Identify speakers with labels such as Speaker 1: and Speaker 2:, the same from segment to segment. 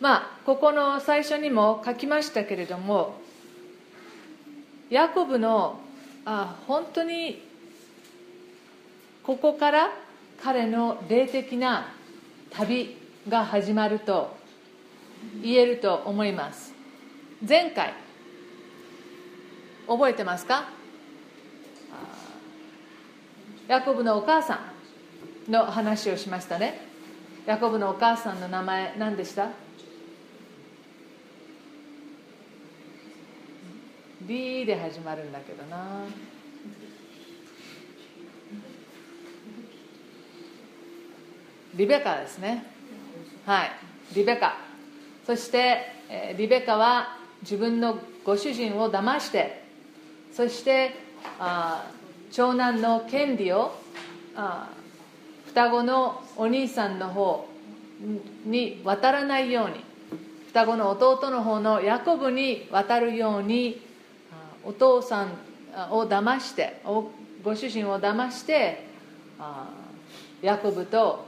Speaker 1: まあここの最初にも書きましたけれどもヤコブのあ本当にここから彼の霊的な旅が始まると言えると思います。前回覚えてますか？ヤコブのお母さんの話をしましたね。ヤコブのお母さんの名前何でした？D で始まるんだけどな。リベカですね。はい。リベカ。そしてリベカは自分のご主人を騙してそしてあ長男の権利をあ双子のお兄さんの方に渡らないように双子の弟の方のヤコブに渡るようにお父さんを騙してご主人を騙してヤコブと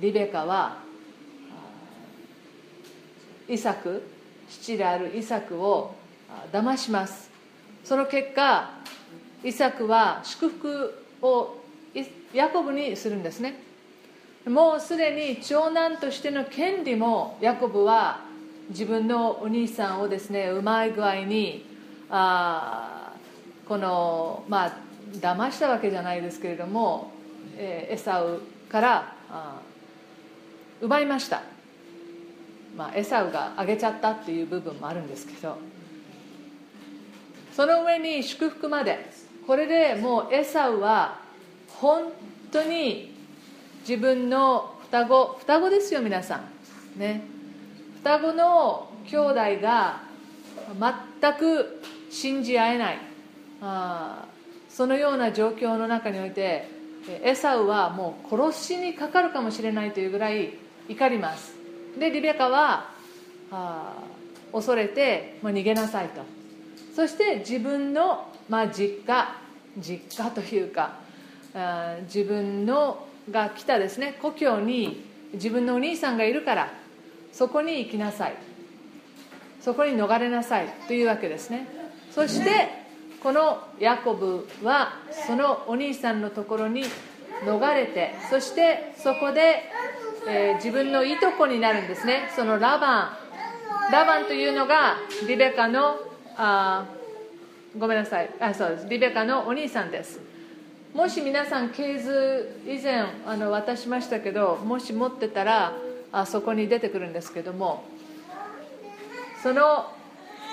Speaker 1: リベカはイサク父であるイサクを騙します。その結果イサクは祝福をヤコブにするんですね。もうすでに長男としての権利もヤコブは自分のお兄さんをですねうまい具合にあこのまあ騙したわけじゃないですけれども、えー、エサウから奪いました、まあ、エサウがあげちゃったっていう部分もあるんですけどその上に祝福までこれでもうエサウは本当に自分の双子双子ですよ皆さん。ね。双子の兄弟が全く信じ合えない。あそのような状況の中においてエサウはもう殺しにかかるかもしれないというぐらい怒ります。でリベカはあ恐れて、まあ、逃げなさいと。そして自分の、まあ、実家実家というかあ自分のが来たですね故郷に自分のお兄さんがいるからそこに行きなさい。そこに逃れなさいというわけですね。そしてこのヤコブはそのお兄さんのところに逃れてそしてそこでえー、自分のいとこになるんですね。そのラバン。ラバンというのがリベカのあごめんなさい。あそうです。リベカのお兄さんです。もし皆さん系図以前あの渡しましたけどもし持ってたらあそこに出てくるんですけどもその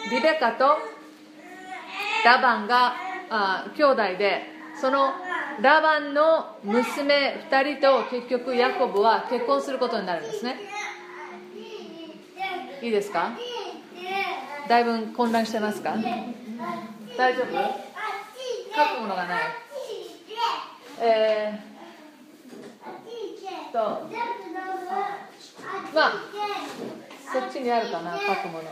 Speaker 1: リベカとラバンがあ兄弟でそのラバンの娘2人と結局ヤコブは結婚することになるんですね。いいですか？だいぶ混乱してますか？大丈夫？書くものがない。えー、とまあそっちにあるかな書くもの。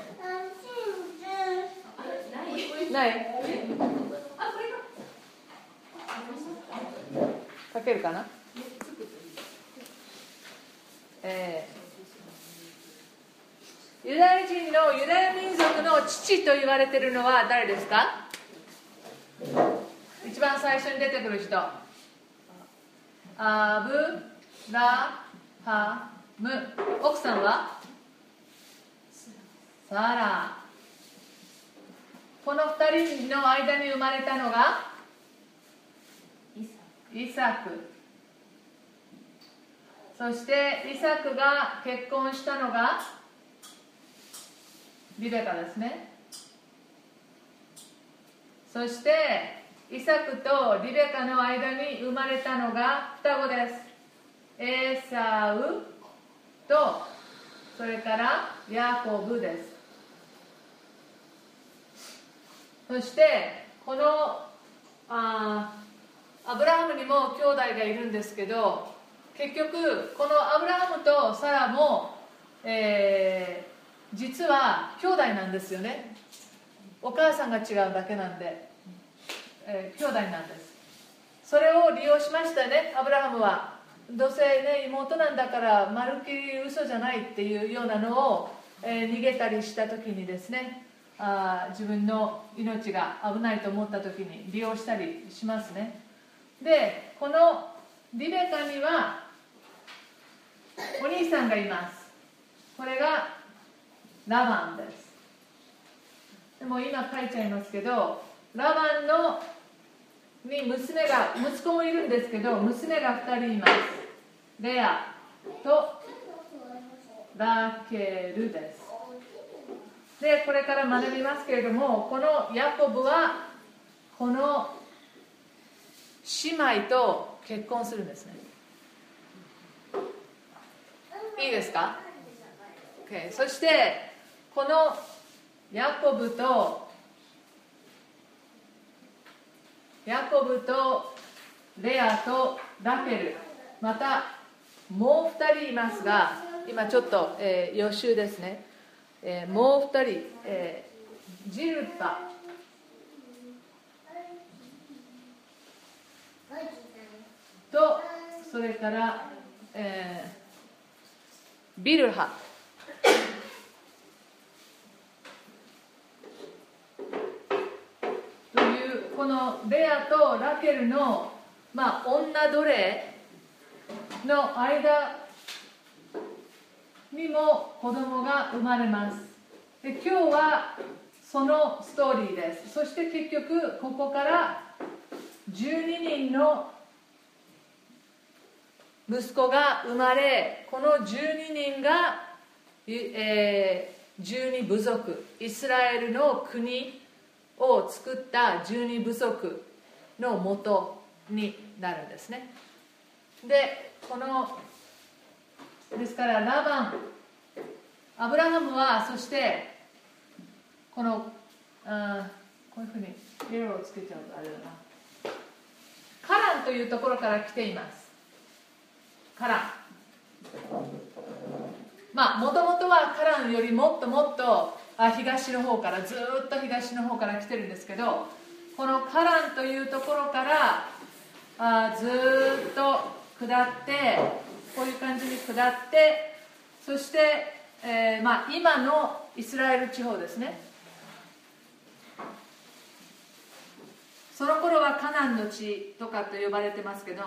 Speaker 1: ない。書けるかな？えー、ユダヤ人のユダヤ民族の父と言われてるのは誰ですか？一番最初に出てくる人。アブラハム。奥さんは？サラ。この2人の間に生まれたのが？イサク。そしてイサクが結婚したのが？リベカですね。そしてイサクとリベカの間に生まれたのが双子です。エサウとそれからヤコブです。そしてこのあアブラハムにも兄弟がいるんですけど結局このアブラハムとサラも、えー、実は兄弟なんですよね。お母さんが違うだけなんで、えー、兄弟なんです。それを利用しましたねアブラハムは。どうせね妹なんだからまるっきり嘘じゃないっていうようなのを、えー、逃げたりした時にですねあ自分の命が危ないと思った時に利用したりしますね。でこのリベカにはお兄さんがいます。これがラバンです。でも今書いちゃいますけどラバンのに娘が息子もいるんですけど娘が2人います。レアとラケルです。でこれから学びますけれどもこのヤコブはこの姉妹と結婚するんですね。いいですか、okay、そしてこのヤコブとヤコブとレアとラケル。またもう2人いますが今ちょっと、えー、予習ですね、えー、もう2人、えー、ジルパ。とそれから、えー、ビルハ。というこのレアとラケルの、まあ、女奴隷の間にも子供が生まれます。で今日はそのストーリーです。そして結局ここから12人の息子が生まれこの12人が、えー、12部族イスラエルの国を作った十二部族のもとになるんですね。でこのですからラバンアブラハムはそしてこのあこういうふうにエロをつけちゃうとあれだな。カランというところから来ています。カラン。まあもともとはカランよりもっともっとあ東の方からずっと東の方から来てるんですけどこのカランというところからあずっと下ってこういう感じに下ってそして、えー、まあ、今のイスラエル地方ですね。その頃はカナンの地とかと呼ばれてますけど、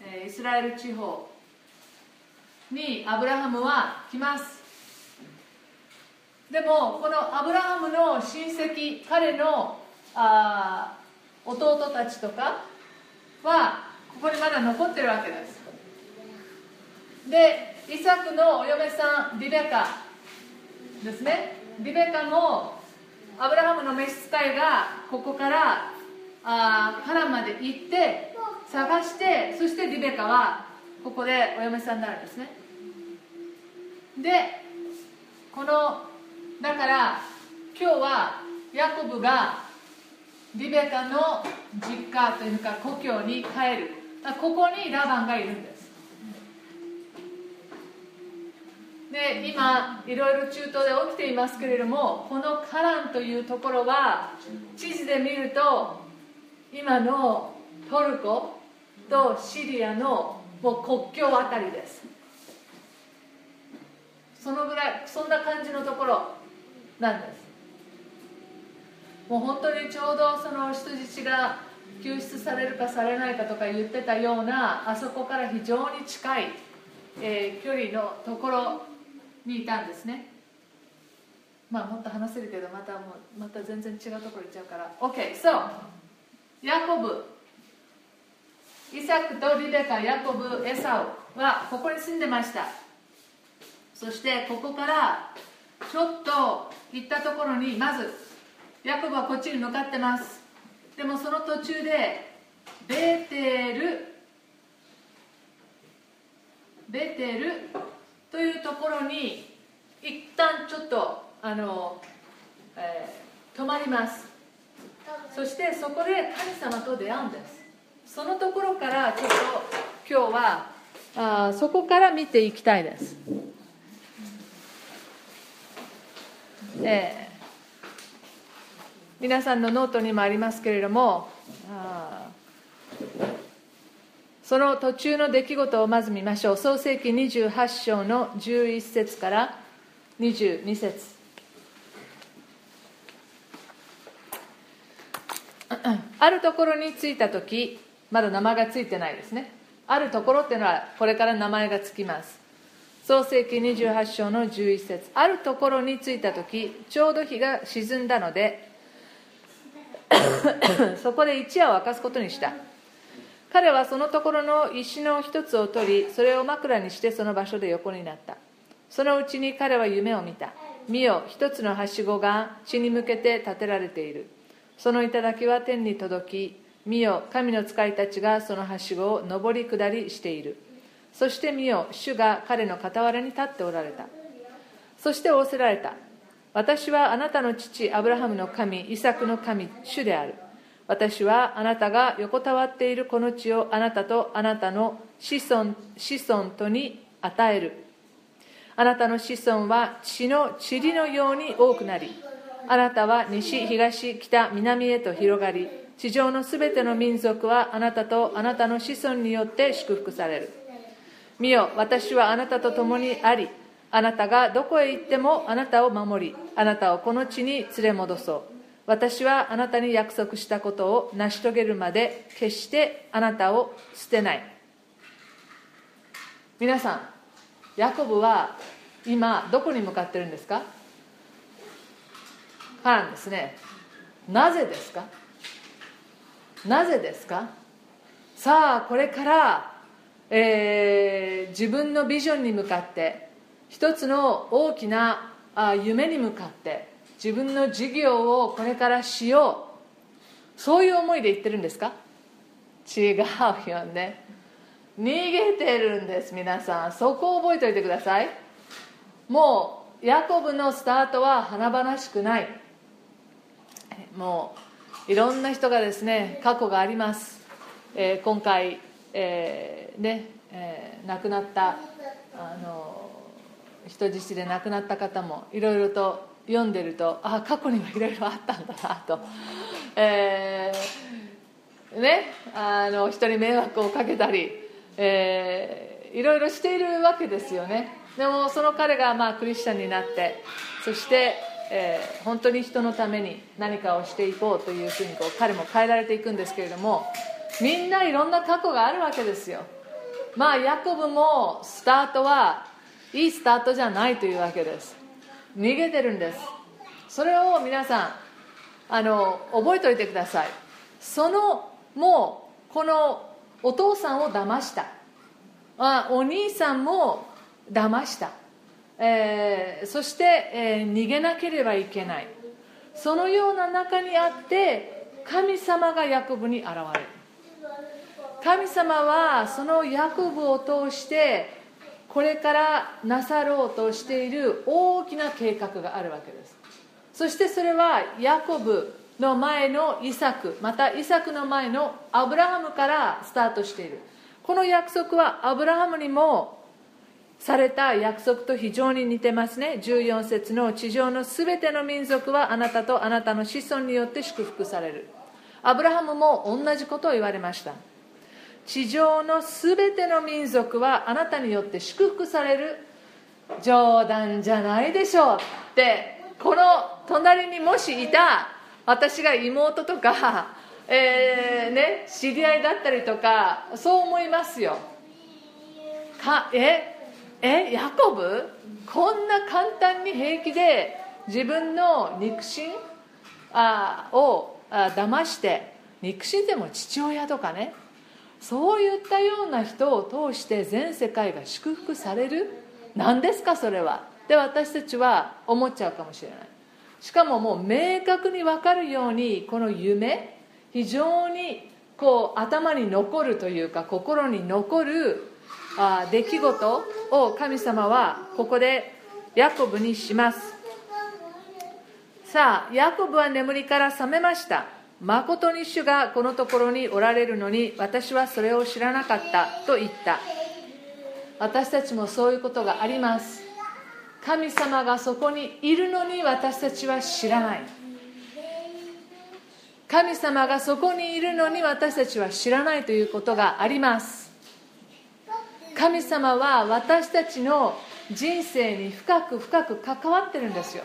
Speaker 1: えー、イスラエル地方にアブラハムは来ます。でもこのアブラハムの親戚彼のあ弟たちとかはここにまだ残ってるわけです。でイサクのお嫁さんリベカですね。リベカもアブラハムの召使いがここからあカラまで行って探してそしてリベカはここでお嫁さんになるんですね。でこのだから今日はヤコブがリベカの実家というか故郷に帰る。ここにラバンがいるんです。で今いろいろ中東で起きていますけれどもこのカランというところは地図で見ると今のトルコとシリアのもう国境あたりです。そのぐらいそんな感じのところなんです。もう本当にちょうどその人質が救出されるかされないかとか言ってたようなあそこから非常に近い、えー、距離のところにいたんですね。まあもっと話せるけどまたもうまた全然違うところ行っちゃうから。OK そうヤコブ。イサクとリベカヤコブエサウはここに住んでました。そしてここからちょっと行ったところにまずヤコブはこっちに向かってます。でもその途中でベテルベテルというところに一旦ちょっとあの、えー、止まります。そしてそこで神様と出会うんです。そのところからちょっと今日はあそこから見ていきたいです。えー、皆さんのノートにもありますけれどもその途中の出来事をまず見ましょう。創世紀28章の11節から22節。あるところに着いた時まだ名前がついてないですね。あるところっていうのはこれから名前がつきます。創世紀28章の11節。あるところに着いた時ちょうど日が沈んだのでそこで一夜を明かすことにした。彼はそのところの石の一つを取りそれを枕にしてその場所で横になった。そのうちに彼は夢を見た。見よ一つのはしごが地に向けて建てられている。その頂は天に届き見よ神の使いたちがそのはしごを上り下りしている。そして見よ主が彼の傍らに立っておられた。そして仰せられた。私はあなたの父アブラハムの神イサクの神主である。私はあなたが横たわっているこの地をあなたとあなたの子孫子孫とに与える。あなたの子孫は血の塵のように多くなりあなたは西東北南へと広がり地上のすべての民族はあなたとあなたの子孫によって祝福される。見よ私はあなたと共にありあなたがどこへ行ってもあなたを守りあなたをこの地に連れ戻そう。私はあなたに約束したことを成し遂げるまで決してあなたを捨てない。皆さんヤコブは今どこに向かってるんですか？カランですね。なぜですか？なぜですか？さあこれから、えー、自分のビジョンに向かって一つの大きな夢に向かって自分の事業をこれからしよう。そういう思いで言ってるんですか？違うよね。逃げてるんです皆さん。そこを覚えておいてください。もうヤコブのスタートは華々しくない。もういろんな人がですね過去があります、えー、今回、えー、ね、えー、亡くなったあの人質で亡くなった方もいろいろと読んでるとああ過去にはいろいろあったんだなと、えー、ねあの人に迷惑をかけたり、えー、いろいろしているわけですよね。でもその彼がまあクリスチャンになってそして、えー、本当に人のために何かをしていこうというふうにこう彼も変えられていくんですけれどもみんないろんな過去があるわけですよ。まあヤコブもスタートはいいスタートじゃないというわけです。逃げてるんです。それを皆さんあの覚えておいてください。そのもうこのお父さんを騙した。あお兄さんも騙した、えー、そして、えー、逃げなければいけない。そのような中にあって神様がヤコブに現れる。神様はそのヤコブを通してこれからなさろうとしている大きな計画があるわけです。そしてそれはヤコブの前のイサクまたイサクの前のアブラハムからスタートしている。この約束はアブラハムにもされた約束と非常に似てますね。14節の地上のすべての民族はあなたとあなたの子孫によって祝福される。アブラハムも同じことを言われました。地上のすべての民族はあなたによって祝福される冗談じゃないでしょうってこの隣にもしいた私が妹とか、えー、ね、知り合いだったりとかそう思いますよ。かええヤコブ？こんな簡単に平気で自分の肉親？あをあ騙して肉親でも父親とかね。そういったような人を通して全世界が祝福される？何ですかそれは？で私たちは思っちゃうかもしれない。しかももう明確に分かるようにこの夢非常にこう頭に残るというか心に残るあ出来事を神様はここでヤコブにします。さあヤコブは眠りから覚めました。誠に主がこのところにおられるのに私はそれを知らなかったと言った。私たちもそういうことがあります。神様がそこにいるのに私たちは知らない。神様がそこにいるのに私たちは知らないということがあります。神様は私たちの人生に深く深く関わってるんですよ。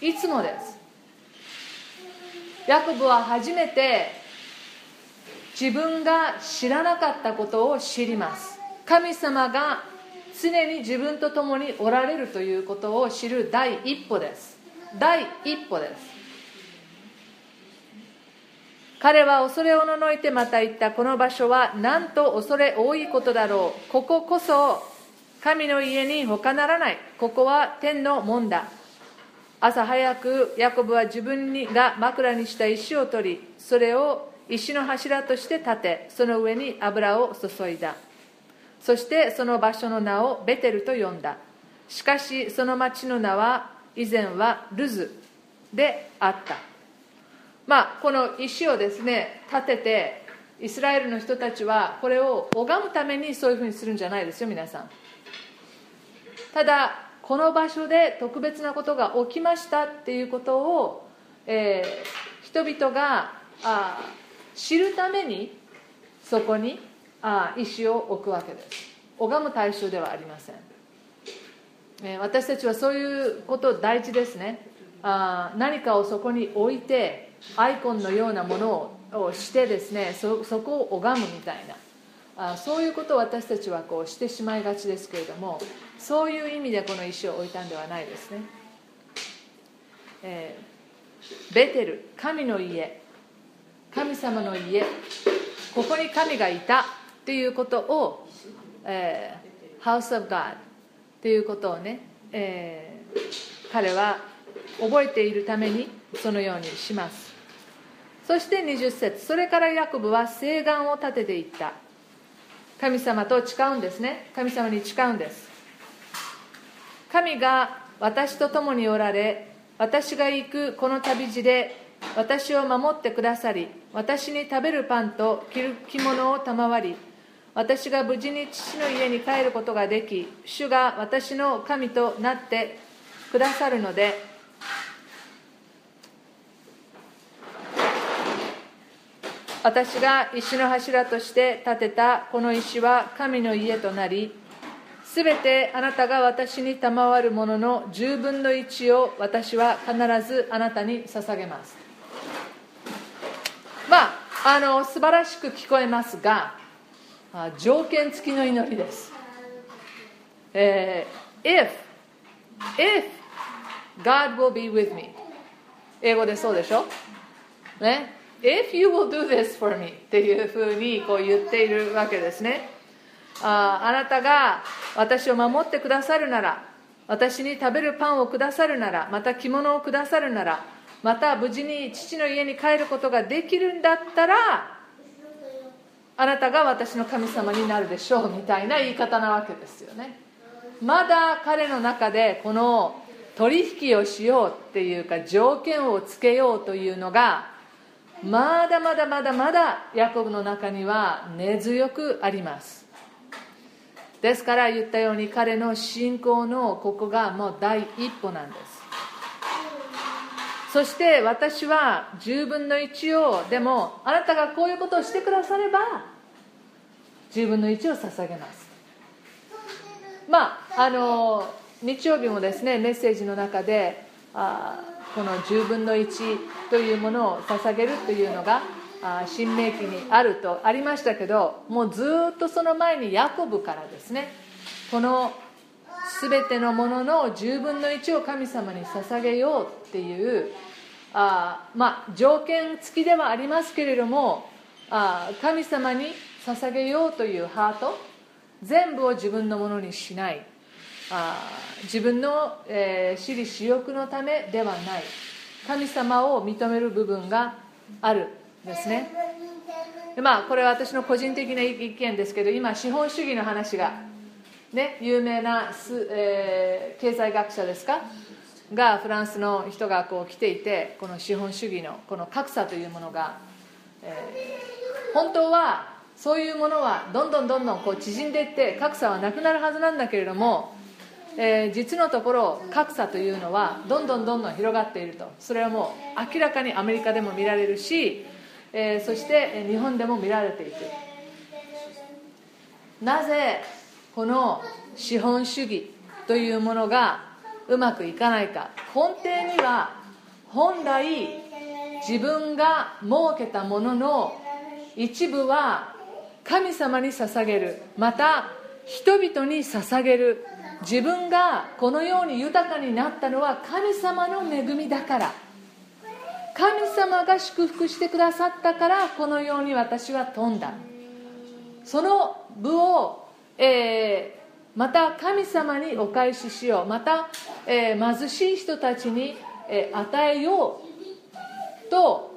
Speaker 1: いつもです。ヤコブは初めて自分が知らなかったことを知ります。神様が常に自分と共におられるということを知る第一歩です。第一歩です。彼は恐れおののいてまた言ったこの場所はなんと恐れ多いことだろう。こここそ神の家に他ならない。ここは天の門だ。朝早くヤコブは自分にが枕にした石を取りそれを石の柱として立てその上に油を注いだ。そしてその場所の名をベテルと呼んだ。しかしその町の名は以前はルズであった。まあこの石をですね立ててイスラエルの人たちはこれを拝むためにそういうふうにするんじゃないですよ皆さん。ただこの場所で特別なことが起きましたっていうことを、えー、人々があ知るためにそこにあ石を置くわけです。拝む対象ではありません、えー、私たちはそういうこと大事ですね。あ何かをそこに置いてアイコンのようなものをしてですねそそこを拝むみたいな。あそういうことを私たちはこうしてしまいがちですけれどもそういう意味でこの石を置いたんではないですね、えー、ベテル神の家神様の家ここに神がいたっていうことを、えー、House of God っていうことをね、えー、彼は覚えているためにそのようにします。そして20節それからヤコブは誓願を立てていった。神様と誓うんですね。神様に誓うんです。神が私と共におられ私が行くこの旅路で私を守ってくださり私に食べるパンと着る着物を賜り私が無事に父の家に帰ることができ主が私の神となってくださるので私が石の柱として建てたこの石は神の家となりすべてあなたが私に賜るものの10分の1を私は必ずあなたに捧げます。まああの素晴らしく聞こえますが条件付きの祈りです、えー、if if God will be with me 英語でそうでしょ？ね？If you will do this for me っていうふうにこう言っているわけですね。ああなたが私を守ってくださるなら私に食べるパンをくださるならまた着物をくださるならまた無事に父の家に帰ることができるんだったらあなたが私の神様になるでしょうみたいな言い方なわけですよね。まだ彼の中でこの取引をしようっていうか条件をつけようというのがまだまだまだまだヤコブの中には根強くあります。ですから言ったように彼の信仰のここがもう第一歩なんです。そして私は10分の1をでもあなたがこういうことをしてくだされば10分の1を捧げます。まああの日曜日もですねメッセージの中であこの10分の1というものを捧げるというのが新明記にあるとありましたけどもうずっとその前にヤコブからですね。この全てのものの10分の1を神様に捧げようっていうあまあ条件付きではありますけれどもあ神様に捧げようというハート全部を自分のものにしない。あ自分の、えー、私利私欲のためではない。神様を認める部分がある。ですね。でまあこれは私の個人的な意見ですけど今資本主義の話がね有名なす、えー、経済学者ですか？がフランスの人がこう来ていてこの資本主義のこの格差というものが、えー、本当はそういうものはどんどんどんどんこう縮んでいって格差はなくなるはずなんだけれども、えー、実のところ格差というのはどんどんどんどん広がっていると。それはもう明らかにアメリカでも見られるしえー、そして日本でも見られていくなぜこの資本主義というものがうまくいかないか。根底には本来自分が設けたものの一部は神様に捧げる。また人々に捧げる。自分がこのように豊かになったのは神様の恵みだから。神様が祝福してくださったからこのように私は飛んだ。その部を、えー、また神様にお返ししよう。また、えー、貧しい人たちに、えー、与えようと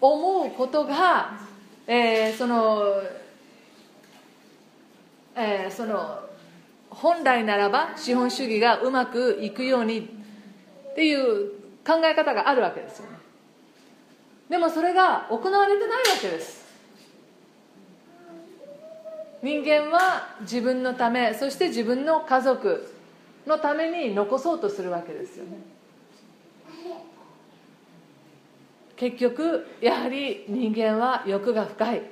Speaker 1: 思うことが、えその、えその本来ならば資本主義がうまくいくようにっていう考え方があるわけですよね。でもそれが行われてないわけです。人間は自分のためそして自分の家族のために残そうとするわけですよね。結局やはり人間は欲が深い、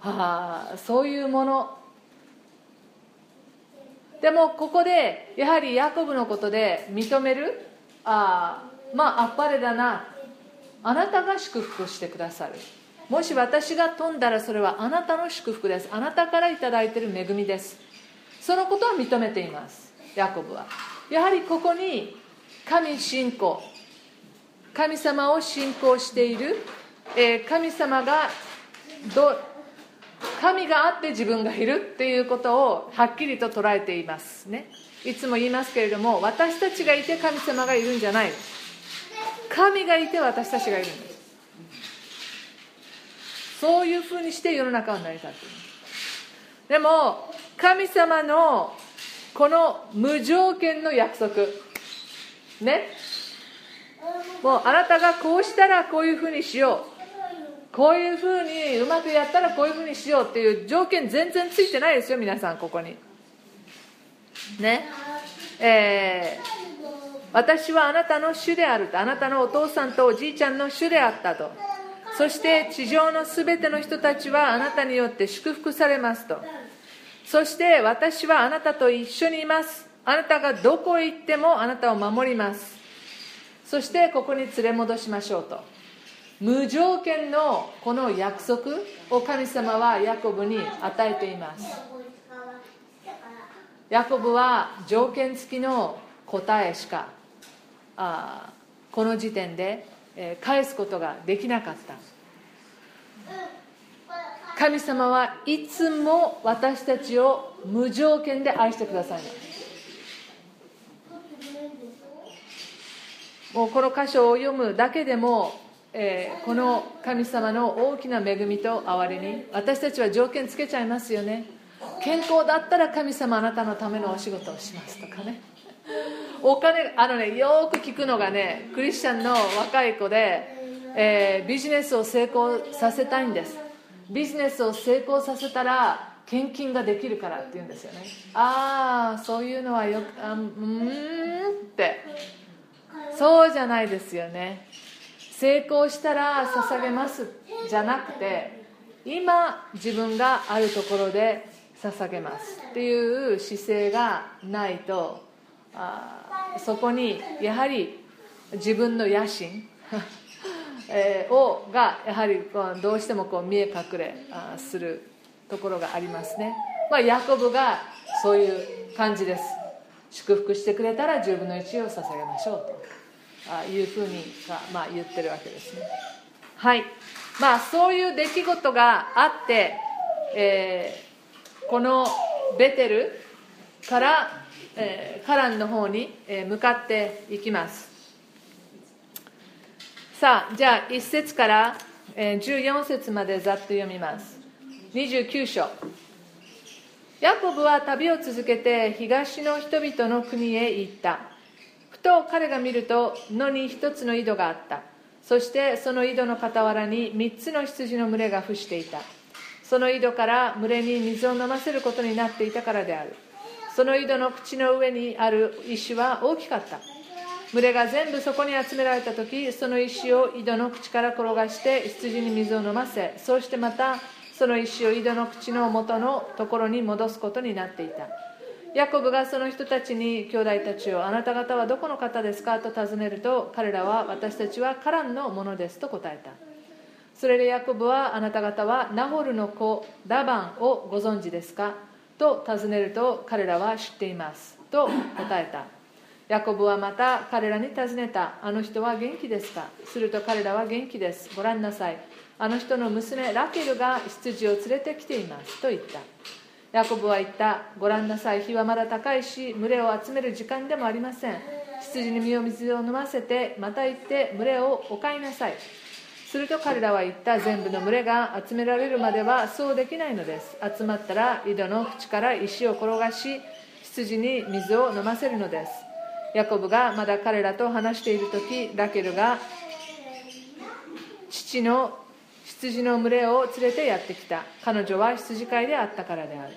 Speaker 1: はあ、そういうもの。でもここでやはりヤコブのことで認める？ああまああっぱれだな。あなたが祝福してくださる。もし私が飛んだらそれはあなたの祝福です。あなたから頂いてる恵みです。そのことを認めています。ヤコブは。やはりここに神信仰神様を信仰している、え、神様がど神があって自分がいるっていうことをはっきりと捉えていますね。いつも言いますけれども私たちがいて神様がいるんじゃない。神がいて私たちがいるんです。そういうふうにして世の中は成り立っていますでも神様のこの無条件の約束。ね？もうあなたがこうしたらこういうふうにしよう。こういうふうにうまくやったらこういうふうにしようっていう条件全然ついてないですよ皆さんここに。ね？えー私はあなたの主であるとあなたのお父さんとおじいちゃんの主であったと。そして地上のすべての人たちはあなたによって祝福されますと。そして私はあなたと一緒にいます。あなたがどこへ行ってもあなたを守ります。そしてここに連れ戻しましょうと。無条件のこの約束を神様はヤコブに与えています。ヤコブは条件付きの答えしかあこの時点で、返すことができなかった。神様はいつも私たちを無条件で愛してください。もうこの箇所を読むだけでも、えー、この神様の大きな恵みと憐れに私たちは条件つけちゃいますよね。健康だったら神様あなたのためのお仕事をしますとかね。お金あのねよく聞くのがねクリスチャンの若い子で、えー、ビジネスを成功させたいんです。ビジネスを成功させたら献金ができるからって言うんですよね。ああそういうのはよくあうんって。そうじゃないですよね。成功したら捧げますじゃなくて今自分があるところで捧げますっていう姿勢がないとあそこにやはり自分の野心 えをがやはりどうしてもこう見え隠れするところがありますね、まあ、ヤコブがそういう感じです。祝福してくれたら10分の1を捧げましょうと。いうふうに、まあ、言ってるわけですね。はい。まあそういう出来事があって、えー、このベテルからえ、カランの方に、え、向かっていきます。さあじゃあ1節から、え、14節までざっと読みます。29章。ヤコブは旅を続けて東の人々の国へ行った。ふと彼が見ると野に一つの井戸があった。そしてその井戸の傍らに三つの羊の群れが伏していた。その井戸から群れに水を飲ませることになっていたからである。その井戸の口の上にある石は大きかった。群れが全部そこに集められた時その石を井戸の口から転がして羊に水を飲ませそうしてまたその石を井戸の口の元のところに戻すことになっていた。ヤコブがその人たちに兄弟たちをあなた方はどこの方ですか？と尋ねると彼らは私たちはカランのものですと答えた。それでヤコブはあなた方はナホルの子ラバンをご存知ですか？と尋ねると彼らは知っていますと答えた。ヤコブはまた彼らに尋ねた。あの人は元気ですか？すると彼らは元気です。ご覧なさい。あの人の娘ラケルが羊を連れてきていますと言った。ヤコブは言った。ご覧なさい。日はまだ高いし群れを集める時間でもありません。羊に身を水を飲ませてまた行って群れをお飼いなさい。すると彼らは言った全部の群れが集められるまではそうできないのです。集まったら井戸の口から石を転がし羊に水を飲ませるのです。ヤコブがまだ彼らと話している時ラケルが父の羊の群れを連れてやってきた。彼女は羊飼いであったからである。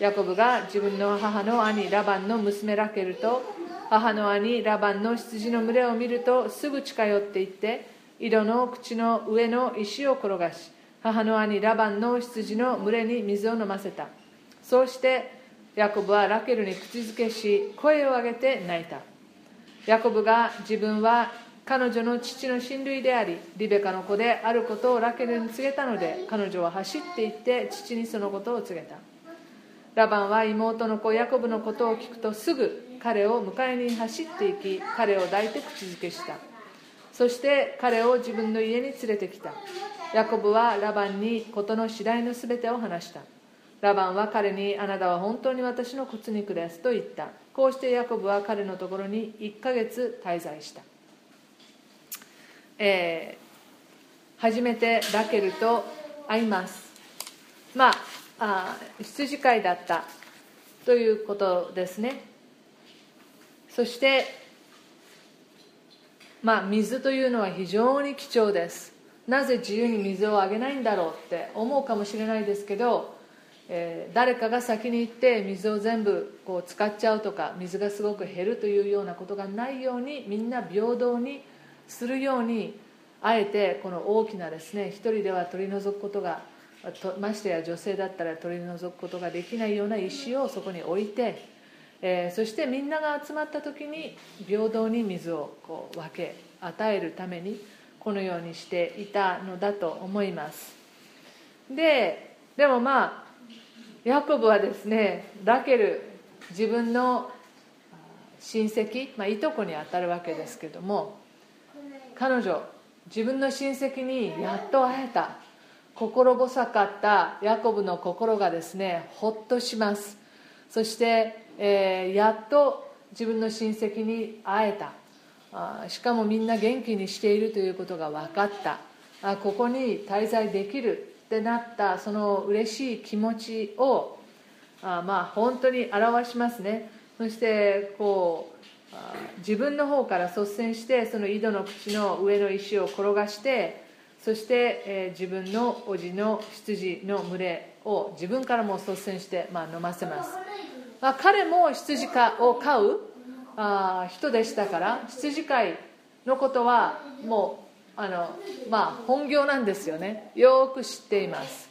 Speaker 1: ヤコブが自分の母の兄ラバンの娘ラケルと母の兄ラバンの羊の群れを見るとすぐ近寄っていって井戸の口の上の石を転がし母の兄ラバンの羊の群れに水を飲ませた。そうしてヤコブはラケルに口づけし声を上げて泣いた。ヤコブが自分は彼女の父の親類でありリベカの子であることをラケルに告げたので彼女は走って行って父にそのことを告げた。ラバンは妹の子ヤコブのことを聞くとすぐ彼を迎えに走っていき彼を抱いて口づけした。そして彼を自分の家に連れてきた。ヤコブはラバンに事の次第の全てを話した。ラバンは彼にあなたは本当に私の骨肉ですと言った。こうしてヤコブは彼のところに1ヶ月滞在した。えー、初めてラケルと会います。まああ羊飼いだったということですね。そしてまあ水というのは非常に貴重です。なぜ自由に水をあげないんだろうって思うかもしれないですけど、えー、誰かが先に行って水を全部こう使っちゃうとか水がすごく減るというようなことがないようにみんな平等にするようにあえてこの大きなですね一人では取り除くことがましてや女性だったら取り除くことができないような石をそこに置いて、えー、そしてみんなが集まった時に平等に水をこう分け与えるためにこのようにしていたのだと思います。ででもまあヤコブはですねラケル自分の親戚、まあ、いとこにあたるわけですけども彼女自分の親戚にやっと会えた心細かったヤコブの心がですねほっとします。そして、えー、やっと自分の親戚に会えた。あしかもみんな元気にしているということが分かった。あここに滞在できるってなったその嬉しい気持ちをあまあ本当に表しますね。そしてこう自分の方から率先してその井戸の口の上の石を転がしてそして、え自分の叔父の羊の群れを自分からも率先して、まあ、飲ませます、あ、彼も羊かを飼うあ人でしたから羊飼いのことはもうあの、まあ、本業なんですよね。よく知っています。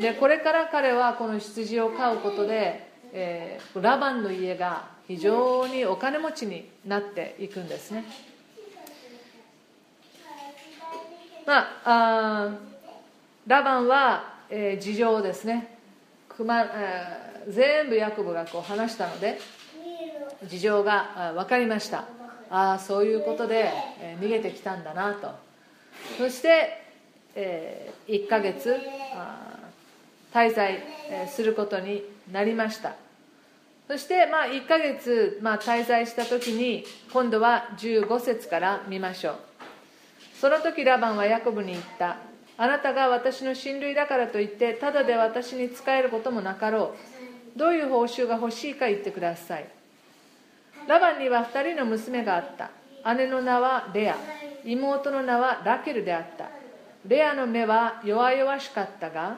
Speaker 1: でこれから彼はこの羊を飼うことで、えー、ラバンの家が非常にお金持ちになっていくんですね。まああラバンは、えー、事情ですね。くま、えー、全部ヤコブがこう話したので事情が分かりました。ああそういうことで、え、逃げてきたんだなと。そして、えー、1ヶ月滞在することになりました。そしてまあ1ヶ月まあ滞在した時に今度は15節から見ましょう。その時ラバンはヤコブに言った。あなたが私の親類だからといってただで私に仕えることもなかろう。どういう報酬が欲しいか言ってください。ラバンには2人の娘があった。姉の名はレア。妹の名はラケルであった。レアの目は弱々しかったが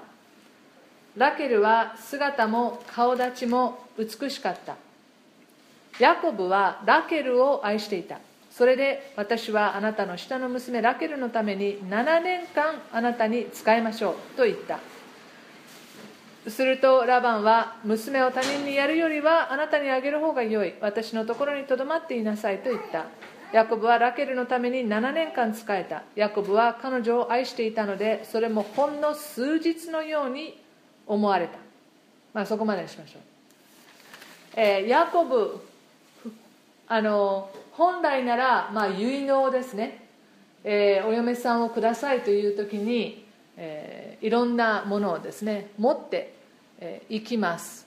Speaker 1: ラケルは姿も顔立ちも美しかった。ヤコブはラケルを愛していた。それで私はあなたの下の娘ラケルのために7年間あなたに仕えましょうと言った。するとラバンは娘を他人にやるよりはあなたにあげる方が良い。私のところにとどまっていなさいと言った。ヤコブはラケルのために7年間仕えた。ヤコブは彼女を愛していたのでそれもほんの数日のように思われた、まあ、そこまでにしましょう、えー、ヤコブあの本来なら、まあ、結納ですね、えー、お嫁さんをくださいという時に、えー、いろんなものをですね持ってえー、行きます。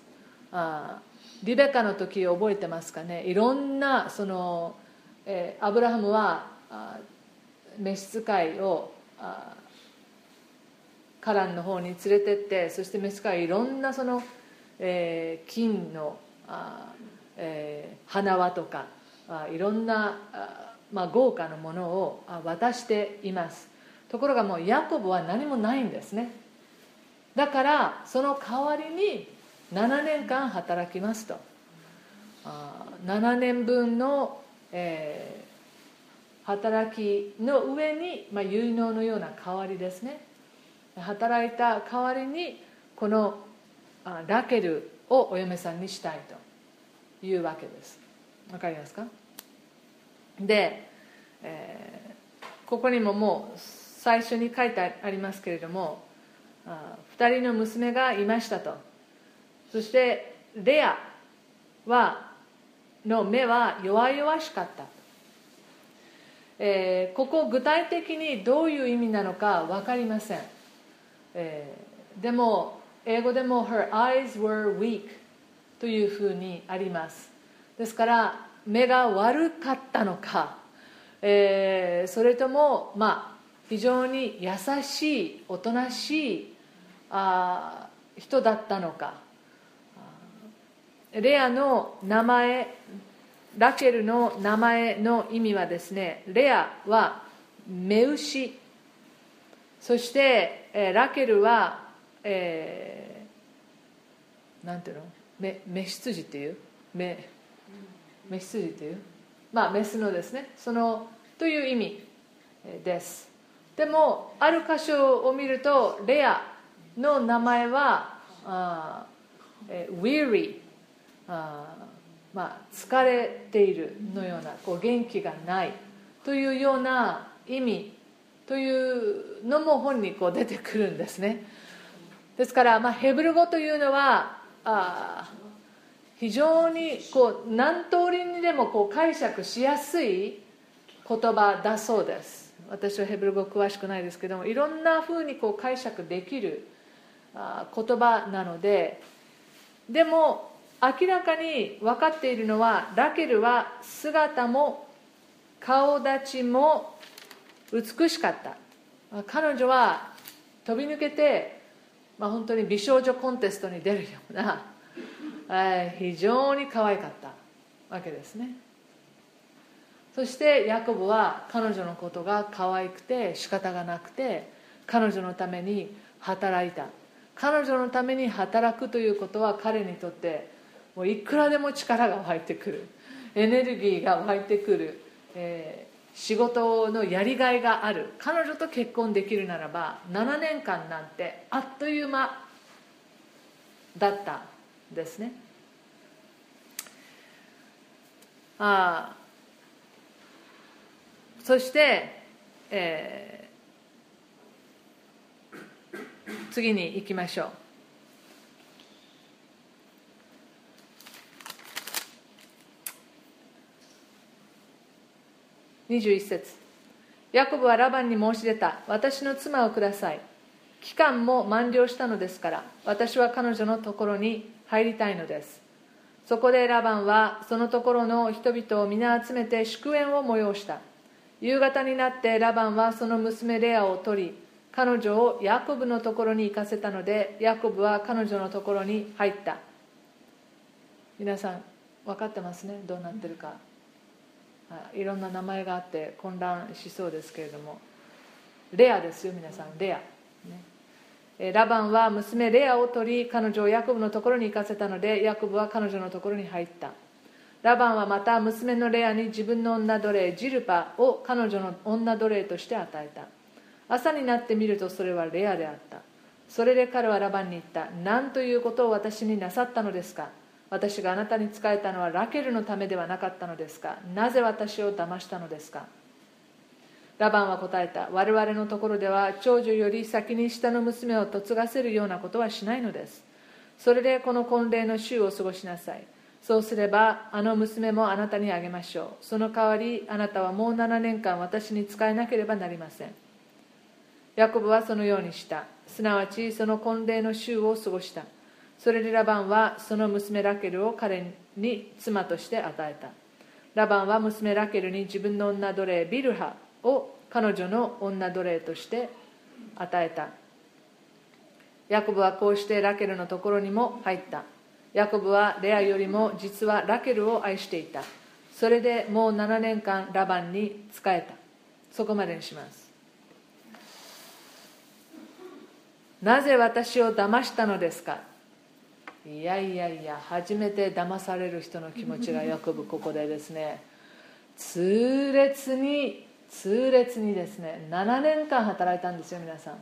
Speaker 1: あリベカの時覚えてますかね？いろんなその、えー、アブラハムはあ召使いをあカランの方に連れてってそして召使いいろんなその、えー、金のあ、えー、花輪とかあいろんなあ、まあ、豪華なものを渡しています。ところがもうヤコブは何もないんですね。だからその代わりに7年間働きますと。7年分の、えー、働きの上に、まあ、結納のような代わりですね。働いた代わりにこのあラケルをお嫁さんにしたいと。いうわけです。わかりますか？で、えー、ここにももう最初に書いてありますけれども2人の娘がいましたと。そしてレアはの目は弱々しかった、えー、ここ具体的にどういう意味なのか分かりません、えー、でも英語でも Her eyes were weak というふうにあります。ですから目が悪かったのか、えー、それともまあ非常に優しいおとなしいあ人だったのか。レアの名前ラケルの名前の意味はですねレアは目牛。そして、ラケルは、えー、なんていうの？目目羊っていう？目目羊っていう？まあメスのですね。そのという意味です。でもある箇所を見るとレアの名前はあ、え weary あまあ、疲れているのようなこう元気がないというような意味というのも本にこう出てくるんですね。ですから、まあ、ヘブル語というのはあ非常にこう何通りにでもこう解釈しやすい言葉だそうです。私はヘブル語詳しくないですけどもいろんなふうにこう解釈できる言葉なのででも明らかに分かっているのはラケルは姿も顔立ちも美しかった。彼女は飛び抜けて、まあ、本当に美少女コンテストに出るような 非常に可愛かったわけですね。そしてヤコブは彼女のことが可愛くて仕方がなくて彼女のために働いた。彼女のために働くということは彼にとってもういくらでも力が湧いてくる。エネルギーが湧いてくる、えー、仕事のやりがいがある。彼女と結婚できるならば7年間なんてあっという間だったんですね。あそして、えー次に行きましょう。21節。ヤコブはラバンに申し出た。私の妻をください。期間も満了したのですから私は彼女のところに入りたいのです。そこでラバンはそのところの人々を皆集めて祝宴を催した。夕方になってラバンはその娘レアを取り彼女をヤコブのところに行かせたのでヤコブは彼女のところに入った。皆さん分かってますね？どうなってるか。いろんな名前があって混乱しそうですけれども。レアですよ皆さん。レア、ね、ラバンは娘レアを取り彼女をヤコブのところに行かせたのでヤコブは彼女のところに入った。ラバンはまた娘のレアに自分の女奴隷ジルパを彼女の女奴隷として与えた。朝になってみるとそれはレアであった。それで彼はラバンに言った。何ということを私になさったのですか？私があなたに仕えたのはラケルのためではなかったのですか？なぜ私を騙したのですか？ラバンは答えた。我々のところでは長女より先に下の娘を嫁がせるようなことはしないのです。それでこの婚礼の週を過ごしなさい。そうすればあの娘もあなたにあげましょう。その代わりあなたはもう7年間私に仕えなければなりません。ヤコブはそのようにした。すなわちその婚礼の週を過ごした。それでラバンはその娘ラケルを彼に妻として与えた。ラバンは娘ラケルに自分の女奴隷ビルハを彼女の女奴隷として与えた。ヤコブはこうしてラケルのところにも入った。ヤコブはレアよりも実はラケルを愛していた。それでもう7年間ラバンに仕えた。そこまでにします。なぜ私を騙したのですか？いやいやいや初めて騙される人の気持ちがヤコブここでですね。痛烈に痛烈にですね。7年間働いたんですよ皆さん。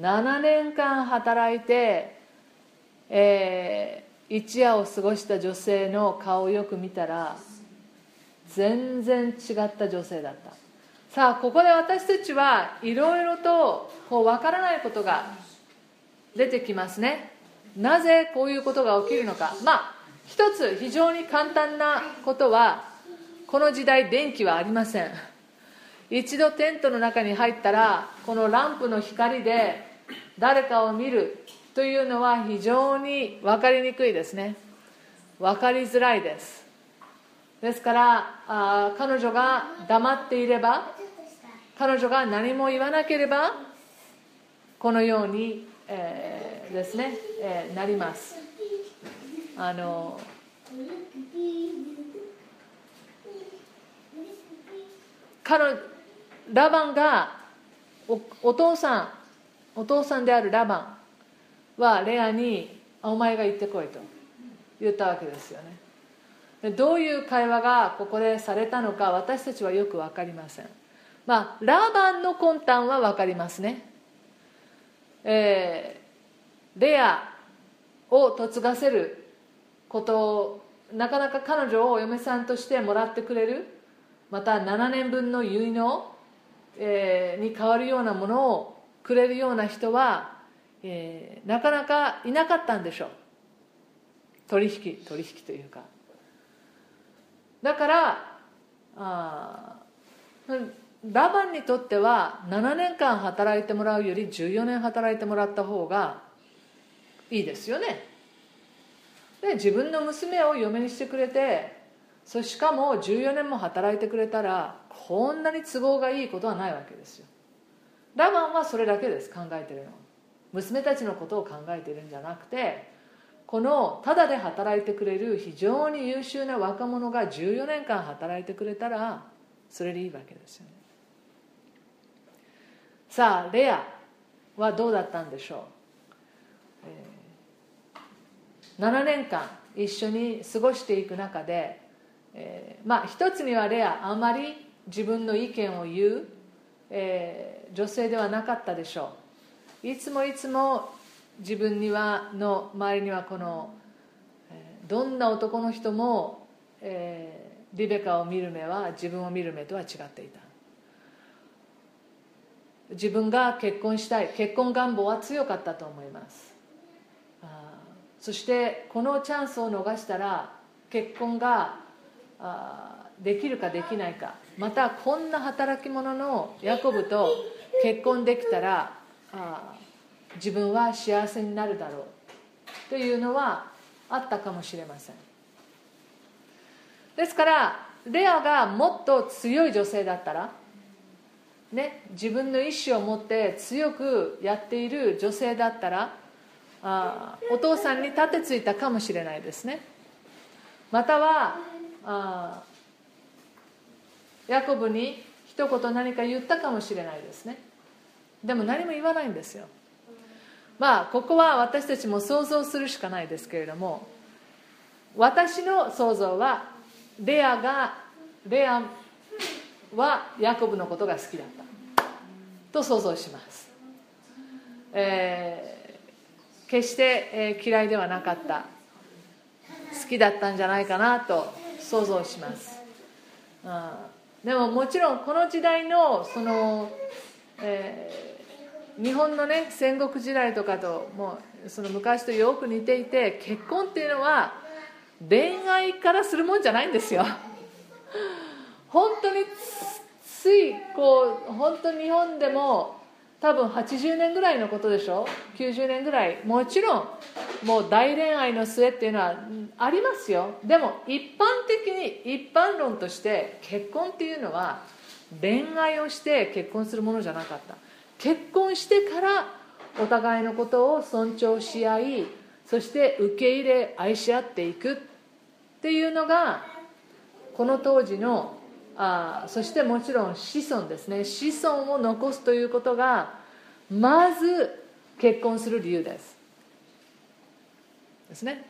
Speaker 1: 7年間働いて、えー、一夜を過ごした女性の顔をよく見たら全然違った女性だった。さあここで私たちはいろいろとこう分からないことが出てきますね。なぜこういうことが起きるのか。まあ一つ非常に簡単なことはこの時代電気はありません。一度テントの中に入ったらこのランプの光で誰かを見るというのは非常に分かりにくいですね。分かりづらいです。ですからあ彼女が黙っていれば彼女が何も言わなければこのように、えー、ですね、えー、なります。あの彼ラバンがおお父さんお父さんであるラバンはレアに「お前が行ってこい」と言ったわけですよね。どういう会話がここでされたのか私たちはよく分かりません。まあラーバンの魂胆は分かりますね。えー、レアを嫁がせることをなかなか彼女をお嫁さんとしてもらってくれるまた7年分の結納えー、に変わるようなものをくれるような人は、えー、なかなかいなかったんでしょう。取引取引というか。だからあラバンにとっては7年間働いてもらうより14年働いてもらった方がいいですよね。で自分の娘を嫁にしてくれてそしかも14年も働いてくれたらこんなに都合がいいことはないわけですよ。ラバンはそれだけです考えてるの娘たちのことを考えてるんじゃなくてこのただで働いてくれる非常に優秀な若者が14年間働いてくれたらそれでいいわけですよね。さあレアはどうだったんでしょう、えー、7年間一緒に過ごしていく中でえー、まあ一つにはレアあまり自分の意見を言う、えー、女性ではなかったでしょう。いつもいつも自分にはの周りにはこの、どんな男の人も、えー、リベカを見る目は自分を見る目とは違っていた。自分が結婚したい結婚願望は強かったと思います。そしてこのチャンスを逃したら結婚ができるかできないかまたこんな働き者のヤコブと結婚できたらああ自分は幸せになるだろうというのはあったかもしれません。ですからレアがもっと強い女性だったらね、自分の意思を持って強くやっている女性だったらあお父さんに立てついたかもしれないですね。またはあヤコブに一言何か言ったかもしれないですね。でも何も言わないんですよ。まあここは私たちも想像するしかないですけれども私の想像はレアがレアはヤコブのことが好きだった。と想像します。えー、決して、えー、嫌いではなかった。好きだったんじゃないかなと想像します、うん、でももちろんこの時代のその、えー、日本のね戦国時代とかともうその昔とよく似ていて結婚っていうのは恋愛からするもんじゃないんですよ。本当についこう本当日本でも多分80年ぐらいのことでしょ？90年ぐらい。もちろんもう大恋愛の末っていうのはありますよ。でも一般的に一般論として結婚っていうのは恋愛をして結婚するものじゃなかった。結婚してからお互いのことを尊重し合いそして受け入れ愛し合っていくっていうのがこの当時のあそしてもちろん子孫ですね。子孫を残すということがまず結婚する理由です。ですね。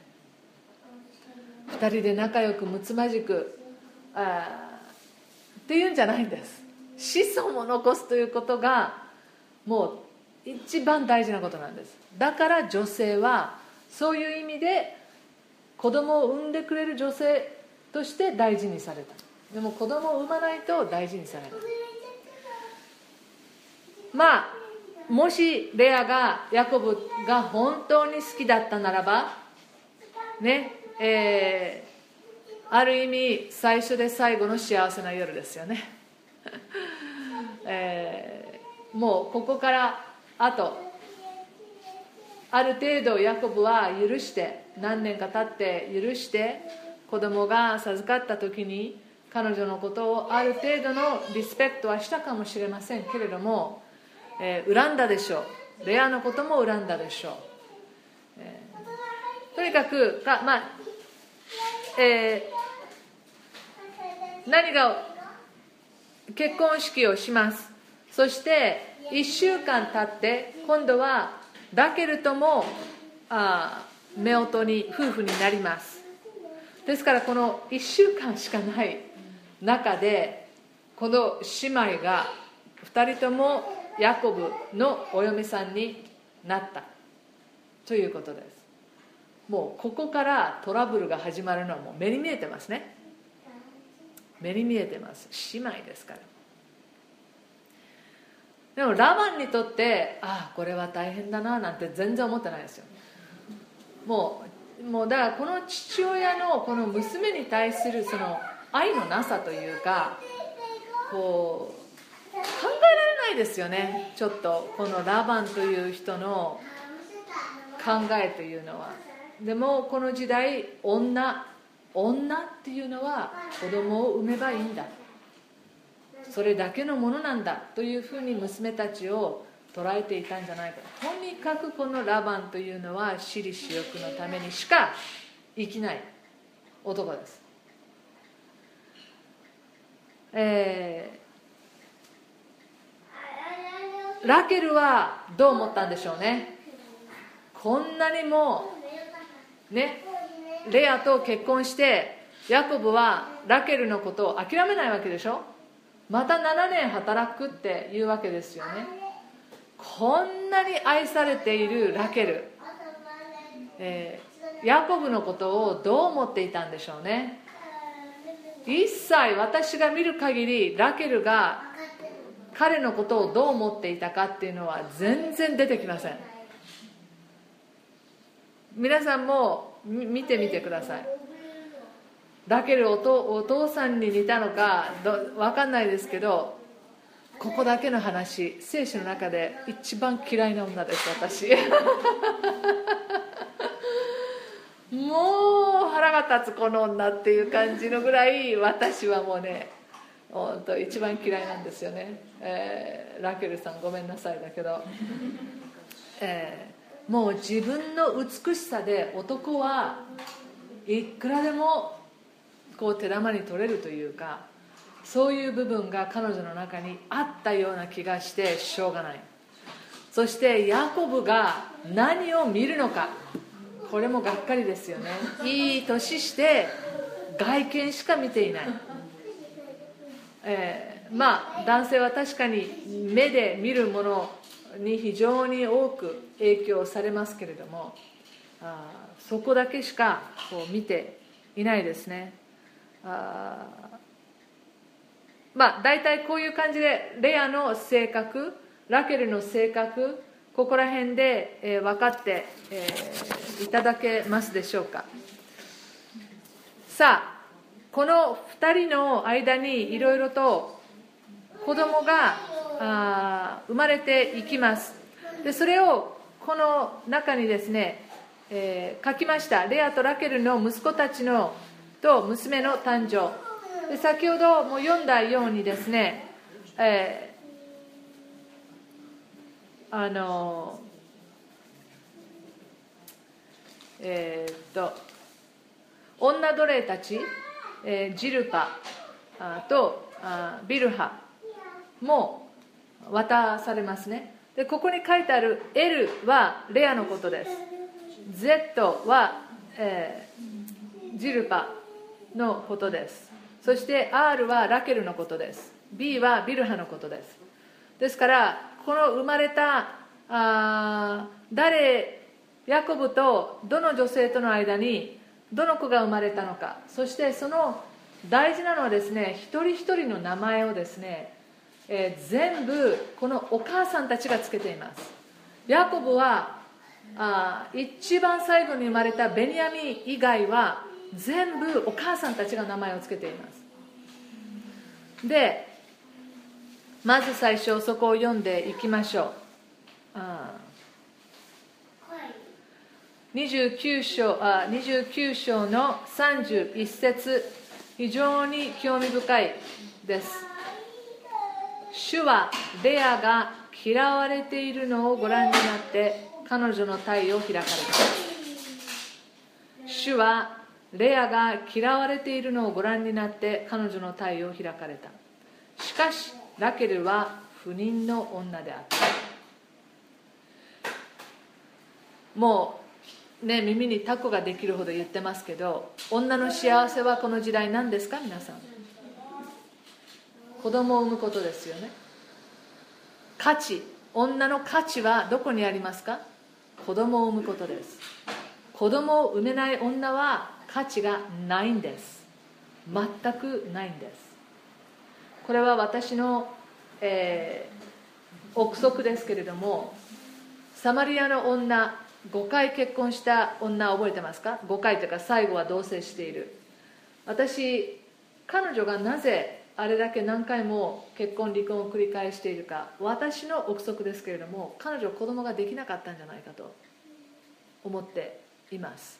Speaker 1: 2人で仲良くむつまじくあっていうんじゃないんです。子孫を残すということがもう一番大事なことなんです。だから女性はそういう意味で子供を産んでくれる女性として大事にされた。でも子供を産まないと大事にされない。まあもしレアがヤコブが本当に好きだったならばねえー、ある意味最初で最後の幸せな夜ですよね、えー、もうここからあとある程度ヤコブは許して何年か経って許して子供が授かった時に彼女のことをある程度のリスペクトはしたかもしれませんけれども、えー、恨んだでしょう。レアのことも恨んだでしょう、えー、とにかくか、まあえー、何が結婚式をします。そして1週間経って今度はラケルともあ夫婦に夫婦になります。ですからこの1週間しかない中でこの姉妹が2人ともヤコブのお嫁さんになった。ということです。もうここからトラブルが始まるのはもう目に見えてますね。目に見えてます。姉妹ですから。でもラバンにとってああこれは大変だななんて全然思ってないですよ。もうもうだからこの父親のこの娘に対するその愛のなさというかこう考えられないですよね。ちょっとこのラバンという人の考えというのは。でもこの時代女女っていうのは子供を産めばいいんだそれだけのものなんだというふうに娘たちを捉えていたんじゃないかと。にかくこのラバンというのは私利私欲のためにしか生きない男です。えー、ラケルはどう思ったんでしょうね。こんなにもねレアと結婚してヤコブはラケルのことを諦めないわけでしょ。また7年働くっていうわけですよね。こんなに愛されているラケル、えー、ヤコブのことをどう思っていたんでしょうね。一切私が見る限りラケルが彼のことをどう思っていたかっていうのは全然出てきません。皆さんも見てみてください。ラケルおとお父さんに似たのか分かんないですけどここだけの話聖書の中で一番嫌いな女です私。もう腹が立つこの女っていう感じのぐらい私はもうね本当一番嫌いなんですよね、えー、ラケルさんごめんなさいだけど、えー、もう自分の美しさで男はいくらでもこう手玉に取れるというかそういう部分が彼女の中にあったような気がしてしょうがない。そしてヤコブが何を見るのかこれもがっかりですよね。いい年して外見しか見ていない、えー、まあ男性は確かに目で見るものに非常に多く影響されますけれどもあそこだけしかこう見ていないですね。あまあ大体こういう感じでレアの性格ラケルの性格ここら辺で、えー、分かって、えー、いただけますでしょうか。さあこの2人の間にいろいろと子供があ生まれていきます。でそれをこの中にですね、えー、書きました。レアとラケルの息子たちのと娘の誕生。で先ほども読んだようにですね、えー、あのえー、っと女奴隷たち、えー、ジルパとあビルハも渡されますね。でここに書いてある L はレアのことです。Z は、えー、ジルパ。のことです。そして R はラケルのことです。B はビルハのことです。ですからこの生まれたあ誰ヤコブとどの女性との間にどの子が生まれたのか。そしてその大事なのはですね一人一人の名前をですねえー、全部このお母さんたちがつけています。ヤコブはあ一番最後に生まれたベニヤミン以外は全部お母さんたちが名前をつけています。でまず最初そこを読んでいきましょう。29章あ29章の31節。非常に興味深いです。主はレアが嫌われているのをご覧になって彼女の体を開かれた。主はレアが嫌われているのをご覧になって彼女の体を開かれた。しかしラケルは不妊の女であった。もうね耳にタコができるほど言ってますけど女の幸せはこの時代何ですか？皆さん。子供を産むことですよね。価値女の価値はどこにありますか？子供を産むことです。子供を産めない女は価値がないんです。全くないんです。これは私の、えー、憶測ですけれどもサマリアの女5回結婚した女覚えてますか？5回というか最後は同棲している。私彼女がなぜあれだけ何回も結婚離婚を繰り返しているか私の憶測ですけれども彼女子供ができなかったんじゃないかと思っています。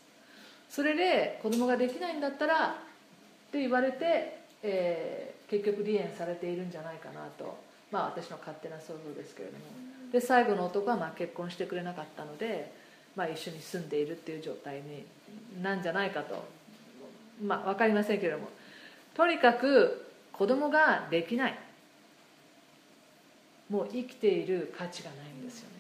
Speaker 1: それで子供ができないんだったらって言われて、えー、結局離縁されているんじゃないかなと。まあ私の勝手な想像ですけれども。で最後の男はまあ結婚してくれなかったので、まあ、一緒に住んでいるっていう状態になんじゃないかと。まあ分かりませんけれども。とにかく子供ができない。もう生きている価値がないんですよね。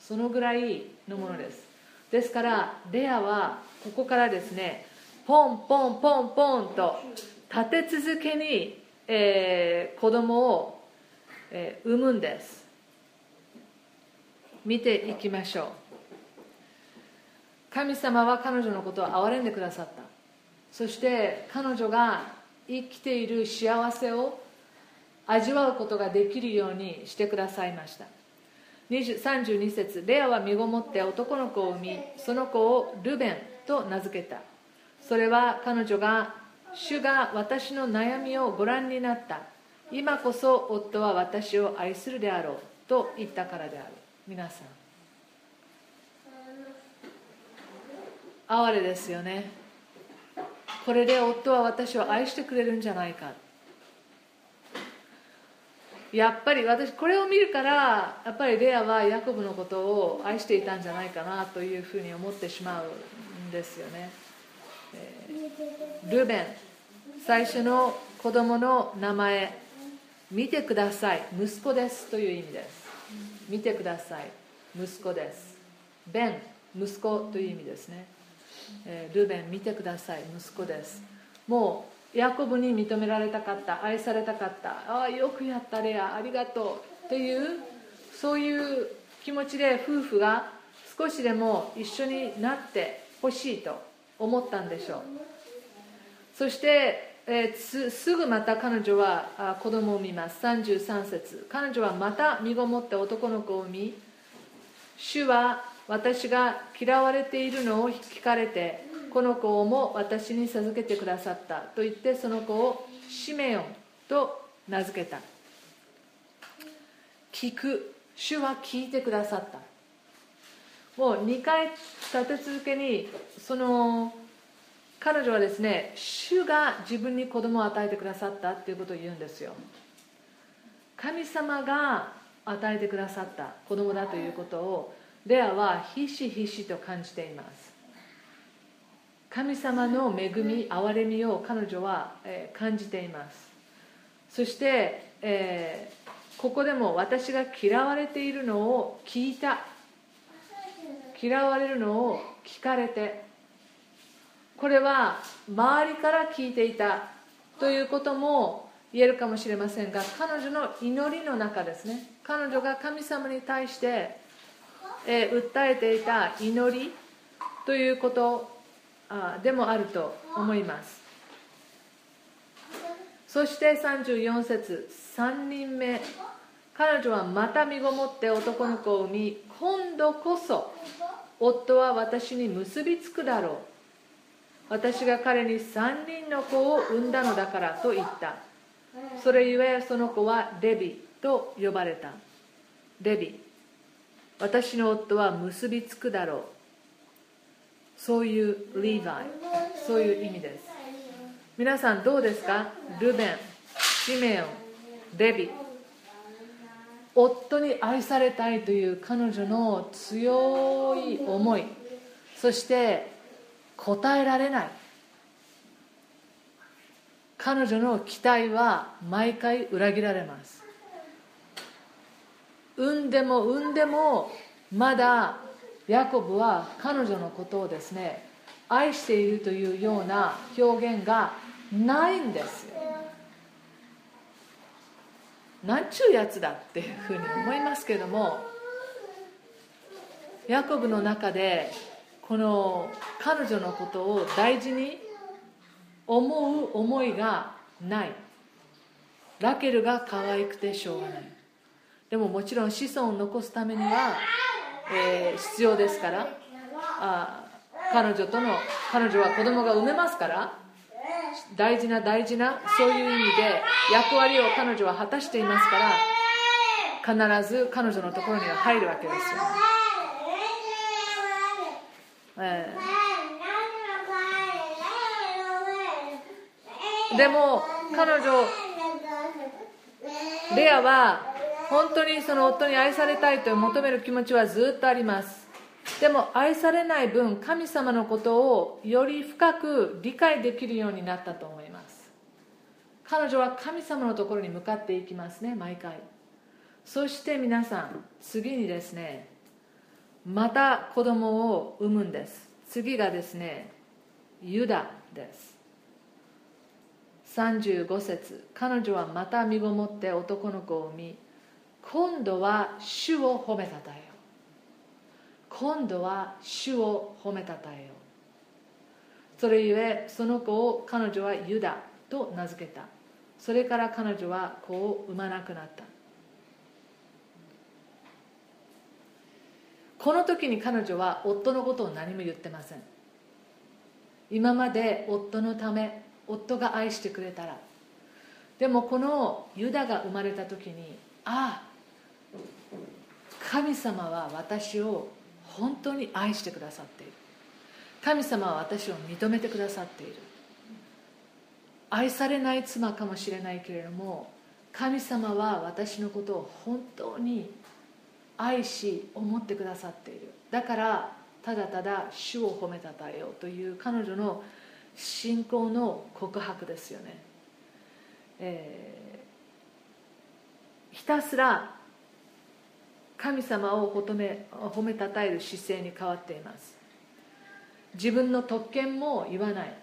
Speaker 1: そのぐらいのものです。ですからレアはここからですねポンポンポンポンと立て続けに、えー、子供を、えー、産むんです。見ていきましょう。神様は彼女のことを憐れんでくださった。そして彼女が生きている幸せを味わうことができるようにしてくださいました。32節レアは身ごもって男の子を産みその子をルベンと名付けた。それは彼女が主が私の悩みをご覧になった。今こそ夫は私を愛するであろうと言ったからである。皆さん。哀れですよね。これで夫は私を愛してくれるんじゃないか。やっぱり私これを見るからやっぱりレアはヤコブのことを愛していたんじゃないかなというふうに思ってしまう。ですよね、えー、ルベン最初の子供の名前見てください。息子ですという意味です。見てください。息子です。ベン息子という意味ですね。えルベン見てください。息子です。もうヤコブに認められたかった。愛されたかった。ああよくやったレアありがとう。っていうそういう気持ちで夫婦が少しでも一緒になってほしいと思ったんでしょう。そしてえー、すぐまた彼女は子供を産みます。33節。彼女はまた身ごもって男の子を産み主は私が嫌われているのを聞かれてこの子をも私に授けてくださった。と言ってその子をシメオンと名付けた。聞く。主は聞いてくださった。もう2回立て続けにその彼女はですね主が自分に子供を与えてくださったっていうことを言うんですよ。神様が与えてくださった子供だということをレアはひしひしと感じています。神様の恵み憐れみを彼女は、感じています。そして、えー、ここでも私が嫌われているのを聞いた。嫌われるのを聞かれてこれは周りから聞いていたということも言えるかもしれませんが彼女の祈りの中ですね。彼女が神様に対して、え、訴えていた祈りということあでもあると思います。そして34節3人目。彼女はまた身ごもって男の子を産み今度こそ夫は私に結びつくだろう。私が彼に3人の子を産んだのだからと言った。それゆえその子はレビと呼ばれた。レビ。私の夫は結びつくだろう。そういうリヴァイ。そういう意味です。皆さんどうですか？ルベンシメオンレビ。夫に愛されたいという彼女の強い思い。そして答えられない。彼女の期待は毎回裏切られます。産んでも産んでもまだヤコブは彼女のことをですね愛しているというような表現がないんですよ。なんちゅうやつだっていうふうに思いますけれどもヤコブの中でこの彼女のことを大事に思う思いがない。ラケルが可愛くてしょうがない。でももちろん子孫を残すためには、えー、必要ですから。あ彼女との彼女は子供が産めますから。大事な大事なそういう意味で役割を彼女は果たしていますから必ず彼女のところには入るわけですよ、えー、でも彼女レアは本当にその夫に愛されたいと求める気持ちはずっとあります。でも愛されない分神様のことをより深く理解できるようになったと思います。彼女は神様のところに向かっていきますね毎回。そして皆さん次にですねまた子供を産むんです。次がですねユダです。35節彼女はまた身ごもって男の子を産み今度は主を褒めたたえ今度は主を褒めたたえよう。それゆえその子を彼女はユダと名付けた。それから彼女は子を産まなくなった。この時に彼女は夫のことを何も言ってません。今まで夫のため夫が愛してくれたら。でもこのユダが生まれた時にああ神様は私を本当に愛してくださっている。神様は私を認めてくださっている。愛されない妻かもしれないけれども神様は私のことを本当に愛し思ってくださっている。だからただただ主を褒めたたえようという彼女の信仰の告白ですよね、えー、ひたすら神様を褒め褒めたたえる姿勢に変わっています。自分の特権も言わない。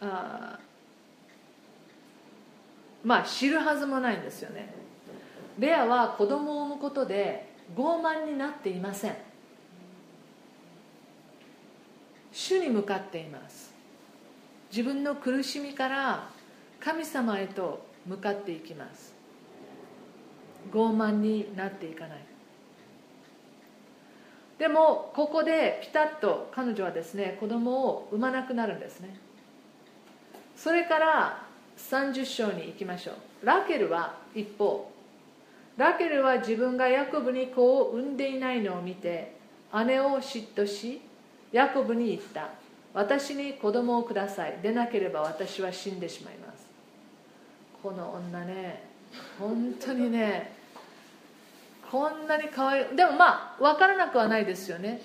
Speaker 1: あまあ知るはずもないんですよね。レアは子供を産むことで傲慢になっていません。主に向かっています。自分の苦しみから神様へと向かっていきます。傲慢になっていかない。でもここでピタッと彼女はですね子供を産まなくなるんですね。それから30章に行きましょう。ラケルは一方。ラケルは自分がヤコブに子を産んでいないのを見て姉を嫉妬しヤコブに言った。私に子供をください。でなければ私は死んでしまいます。この女ね本当にねこんなに可愛いでもまあ分からなくはないですよね。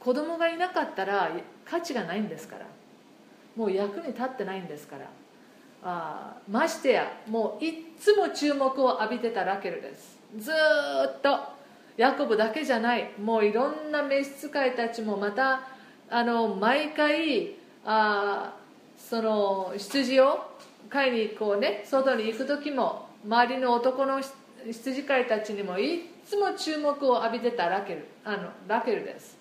Speaker 1: 子供がいなかったら価値がないんですから。もう役に立ってないんですから。あましてやもういっつも注目を浴びてたラケルです。ずっと。ヤコブだけじゃない。もういろんな召使いたちもまたあの毎回あその羊を飼いにこうね。外に行く時も周りの男の羊飼いたちにもいつも注目を浴びてたラケル。あのラケルです。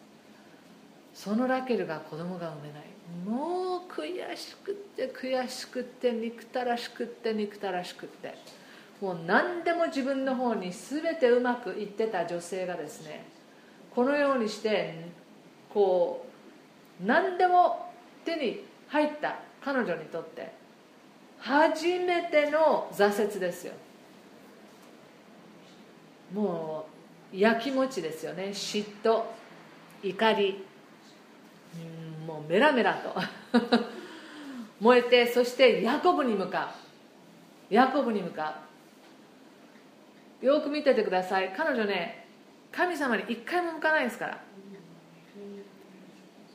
Speaker 1: そのラケルが子供が産めない。もう悔しくって悔しくって憎たらしくって憎たらしくって。もう何でも自分の方に全てうまくいってた女性がですねこのようにしてこう何でも手に入った彼女にとって初めての挫折ですよ。もうやきもちですよね。嫉妬怒りもうメラメラと。燃えてそしてヤコブに向かう。ヤコブに向かう。よく見ててください。彼女ね神様に一回も向かないですから。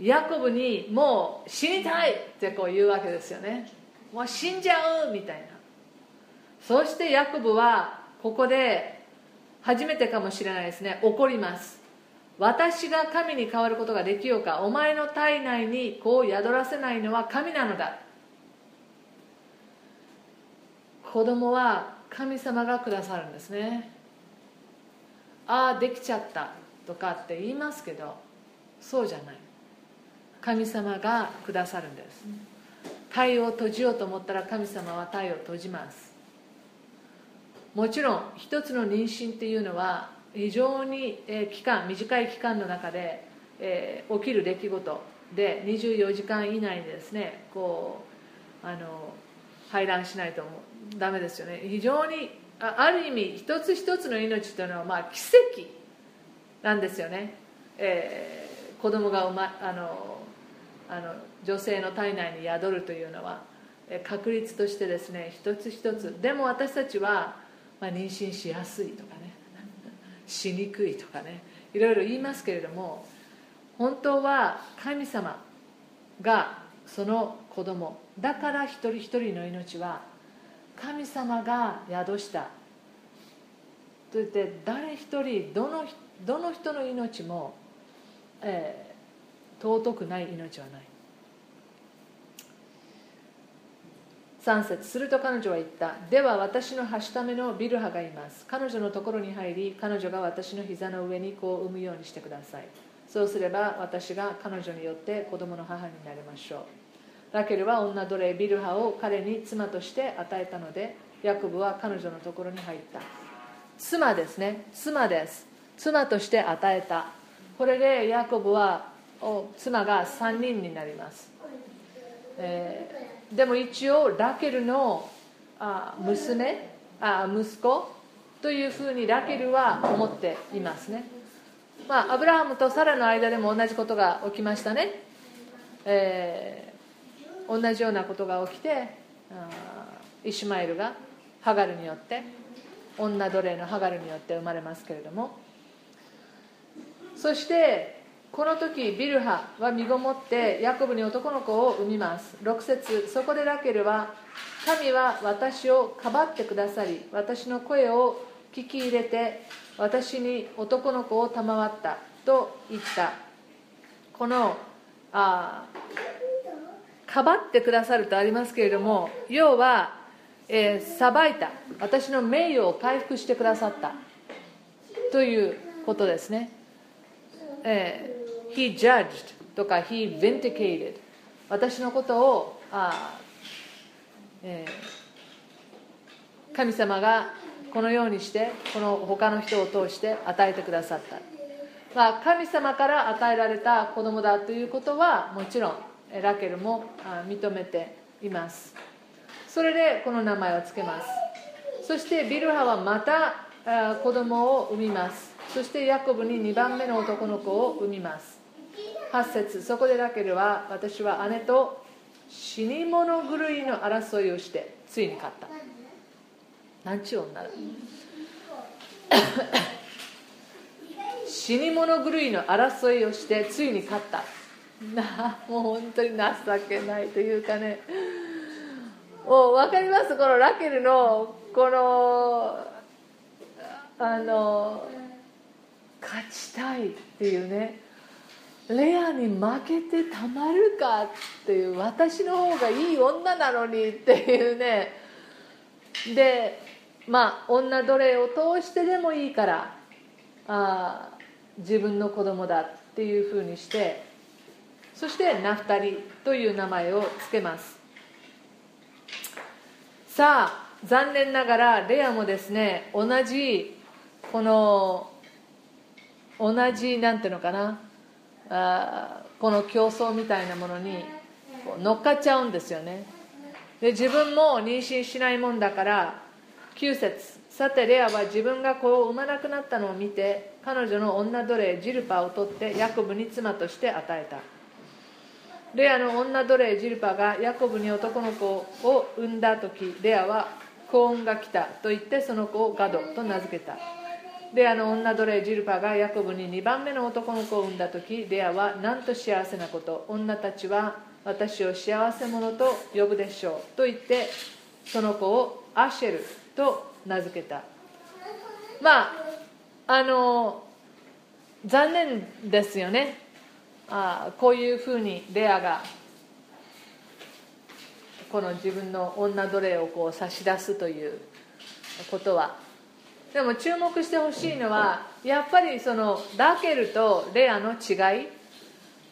Speaker 1: ヤコブにもう死にたいってこう言うわけですよね。もう死んじゃうみたいな。そしてヤコブはここで初めてかもしれないですね。怒ります。私が神に変わることができようか。お前の体内に子を宿らせないのは神なのだ。子供は神様がくださるんですね。ああできちゃったとかって言いますけどそうじゃない。神様がくださるんです。体を閉じようと思ったら神様は体を閉じます。もちろん一つの妊娠っていうのは非常に期間短い期間の中で、起きる出来事で24時間以内にですねこうあの排卵しないとダメですよね。非常にある意味一つ一つの命というのはまあ奇跡なんですよね、えー、子供が生まあのあの女性の体内に宿るというのは確率としてですね一つ一つ。でも私たちは、まあ、妊娠しやすいとかね しにくいとかねいろいろ言いますけれども本当は神様がその子供だから一人一人の命は神様が宿した。といって誰一人どのどの人の命も、えー、尊くない命はない。3節すると彼女は言った。では私のはしためのビルハがいます。彼女のところに入り彼女が私の膝の上に子を産むようにしてください。そうすれば私が彼女によって子供の母になりましょう。ラケルは女奴隷ビルハを彼に妻として与えたのでヤコブは彼女のところに入った。妻ですね。妻です。妻として与えた。これでヤコブはを妻が3人になります、えーでも一応ラケルのあ娘あ息子というふうにラケルは思っていますね。まあアブラハムとサラの間でも同じことが起きましたね、えー、同じようなことが起きてイシュマエルがハガルによって女奴隷のハガルによって生まれますけれども。そしてこの時ビルハは身ごもってヤコブに男の子を産みます。6節そこでラケルは神は私をかばってくださり私の声を聞き入れて私に男の子を賜ったと言った。このあかばってくださるとありますけれども要は、えー、裁いた。私の名誉を回復してくださった。ということですね、えー、He judged とか He vindicated. 私のことをあ、えー、神様がこのようにしてこの他の人を通して与えてくださった、まあ、神様から与えられた子供だということはもちろんラケルも認めています。それでこの名前を付けます。そしてビルハはまた子供を産みます。そしてヤコブに2番目の男の子を産みます。8節。そこでラケルは私は姉と死に物狂いの争いをしてついに勝った。何ちゅう女だ。死に物狂いの争いをしてついに勝った。なもう本当に情けないというかね。もう分かります？このラケルのこのあの勝ちたいっていうね。レアに負けてたまるかっていう私の方がいい女なのにっていうね。でまあ女奴隷を通してでもいいからあ自分の子供だっていうふうにしてそしてナフタリという名前を付けます。さあ残念ながらレアもですね同じこの同じなんていうのかなあこの競争みたいなものに乗っかっちゃうんですよね。で自分も妊娠しないもんだから9節さてレアは自分が子を産まなくなったのを見て彼女の女奴隷ジルパを取ってヤコブに妻として与えた。レアの女奴隷ジルパがヤコブに男の子を産んだ時レアは幸運が来たと言ってその子をガドと名付けた。レアの女奴隷ジルパがヤコブに2番目の男の子を産んだ時レアはなんと幸せなこと女たちは私を幸せ者と呼ぶでしょうと言ってその子をアシェルと名付けた。まああの残念ですよね。あこういうふうにレアがこの自分の女奴隷をこう差し出すということは。でも注目してほしいのはやっぱりそのラケルとレアの違い。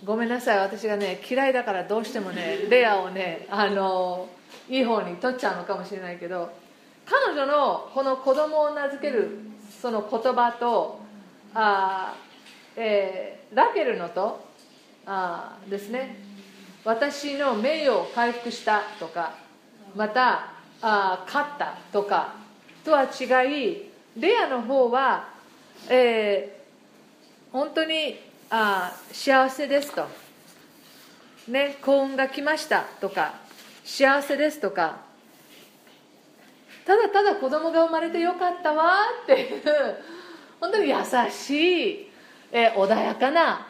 Speaker 1: ごめんなさい私がね嫌いだからどうしてもねレアをねあのいい方に取っちゃうのかもしれないけど彼女のこの子供を名付けるその言葉とあ、えー、ラケルのとあですね。私の名誉を回復したとかまたあ勝ったとかとは違いレアの方は、えー、本当にあ幸せですと、ね、幸運が来ましたとか幸せですとか。ただただ子供が生まれてよかったわっていう本当に優しい、えー、穏やかな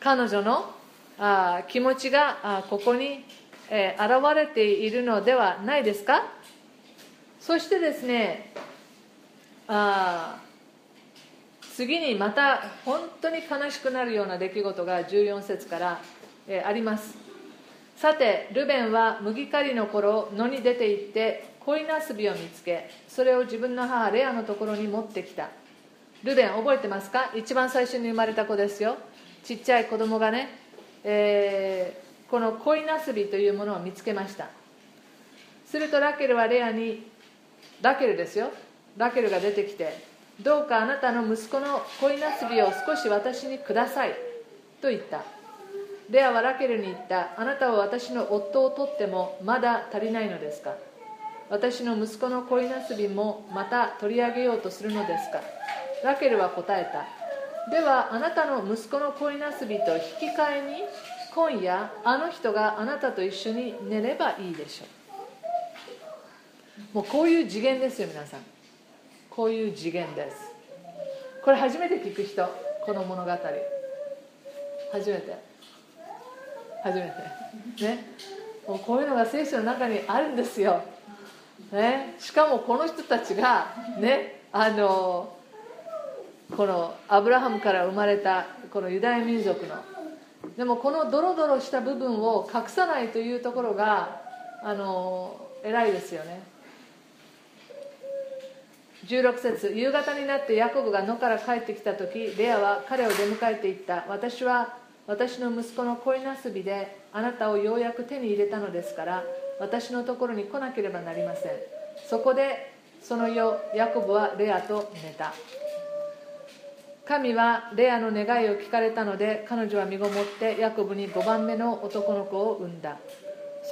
Speaker 1: 彼女のあ気持ちがあここに、えー、現れているのではないですか。そしてですねあ次にまた本当に悲しくなるような出来事が14節から、えー、あります。さてルベンは麦刈りの頃野に出て行って恋なすびを見つけそれを自分の母レアのところに持ってきた。ルベン覚えてますか？一番最初に生まれた子ですよ。ちっちゃい子供がね、えー、この恋なすびというものを見つけました。するとラケルはレアにラケルですよ。ラケルが出てきてどうかあなたの息子の恋なすびを少し私にくださいと言ったレアはラケルに言った。あなたは私の夫を取ってもまだ足りないのですか？私の息子の恋なすびもまた取り上げようとするのですか？ラケルは答えたではあなたの息子の恋なすびと引き換えに今夜あの人があなたと一緒に寝ればいいでしょうもうこういう次元ですよ皆さん。こういう次元です。これ初めて聞く人この物語。初めて。初めて。ね。もうこういうのが聖書の中にあるんですよ、ね、しかもこの人たちがねあのこのアブラハムから生まれたこのユダヤ民族の。でもこのドロドロした部分を隠さないというところがあの偉いですよね。16節夕方になってヤコブが野から帰ってきた時レアは彼を出迎えていった。私は私の息子の恋なすびであなたをようやく手に入れたのですから私のところに来なければなりません。そこでその夜ヤコブはレアと寝た。神はレアの願いを聞かれたので彼女は身ごもってヤコブに5番目の男の子を産んだ。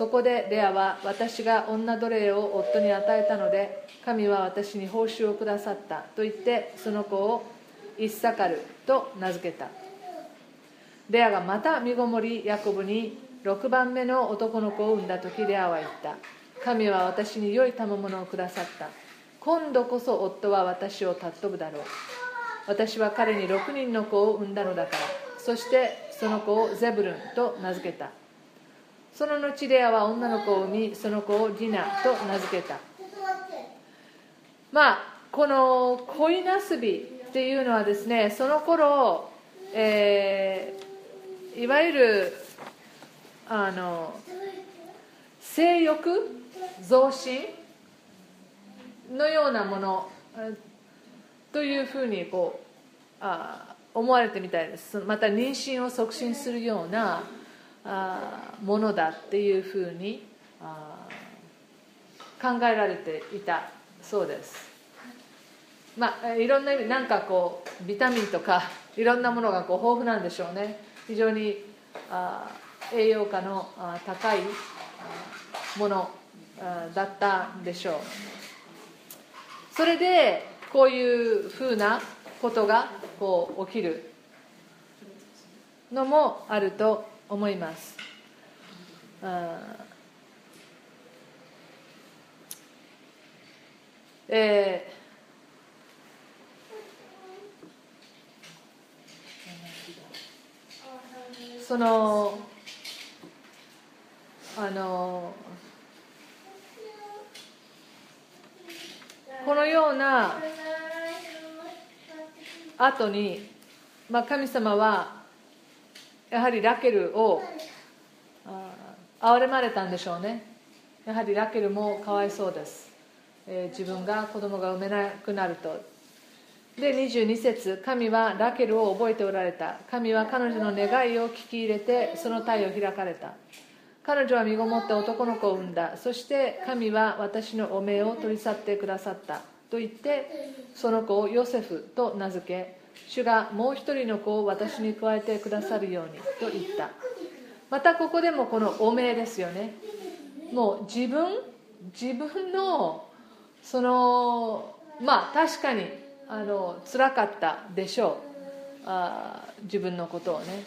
Speaker 1: そこでレアは私が女奴隷を夫に与えたので神は私に報酬をくださったと言ってその子をイッサカルと名付けた。レアがまた身ごもりヤコブに6番目の男の子を産んだ時レアは言った。神は私に良い賜物をくださった。今度こそ夫は私を尊ぶだろう。私は彼に6人の子を産んだのだから。そしてその子をゼブルンと名付けた。その後レアは女の子を産みその子をディナと名付けた。まあこの恋なすびっていうのはですねその頃、えー、いわゆるあの性欲増進のようなものというふうにこうあ思われてみたいです。また妊娠を促進するようなあものだっていうふうに考えられていたそうです。まあいろんな意味なんかこうビタミンとかいろんなものがこう豊富なんでしょうね。非常にあ栄養価のあ高いものだったんでしょう。それでこういうふうなことがこう起きるのもあると思います。えー、そのあのこのような後に、まあ、神様はやはりラケルを憐れまれたんでしょうね。やはりラケルもかわいそうです、えー、自分が子供が産めなくなると。で22節神はラケルを覚えておられた。神は彼女の願いを聞き入れてその体を開かれた。彼女は身ごもって男の子を産んだ。そして神は私のお命を取り去ってくださった。と言ってその子をヨセフと名付け主がもう一人の子を私に加えてくださるようにと言った。またここでもこのお命ですよね。もう自分自分のそのまあ確かにあの辛かったでしょう。あ自分のことをね。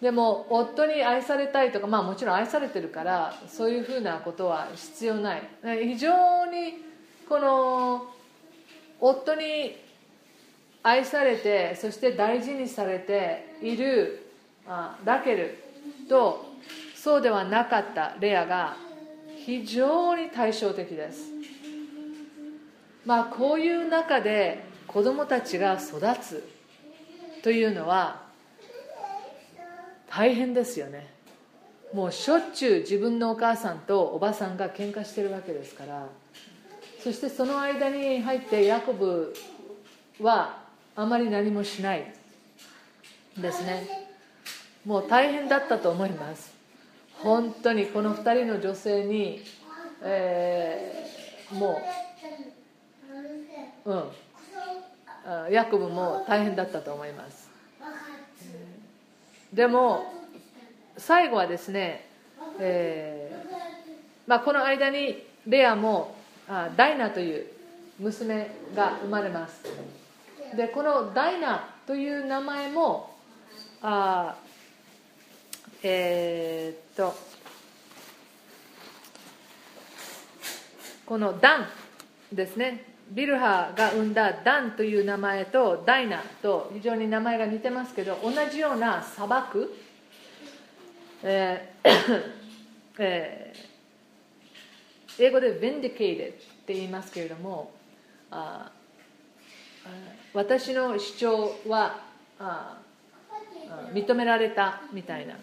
Speaker 1: でも夫に愛されたいとかまあもちろん愛されてるからそういうふうなことは必要ない。非常にこの夫に愛されてそして大事にされているラケルとそうではなかったレアが非常に対照的です。まあこういう中で子供たちが育つというのは大変ですよね。もうしょっちゅう自分のお母さんとおばさんが喧嘩してるわけですから。そしてその間に入ってヤコブはあまり何もしない。ですね。もう大変だったと思います。本当にこの2人の女性に、えー、もううん。ヤコブも大変だったと思います。でも最後はですね、えーまあ、この間にレアもあダイナという娘が生まれます。でこのダイナという名前もあえー、っとこのダンですね。ビルハが生んだダンという名前とダイナと非常に名前が似てますけど同じような砂漠、えー えー、英語で vindicated って言いますけれどもあ私の主張はあ認められたみたいな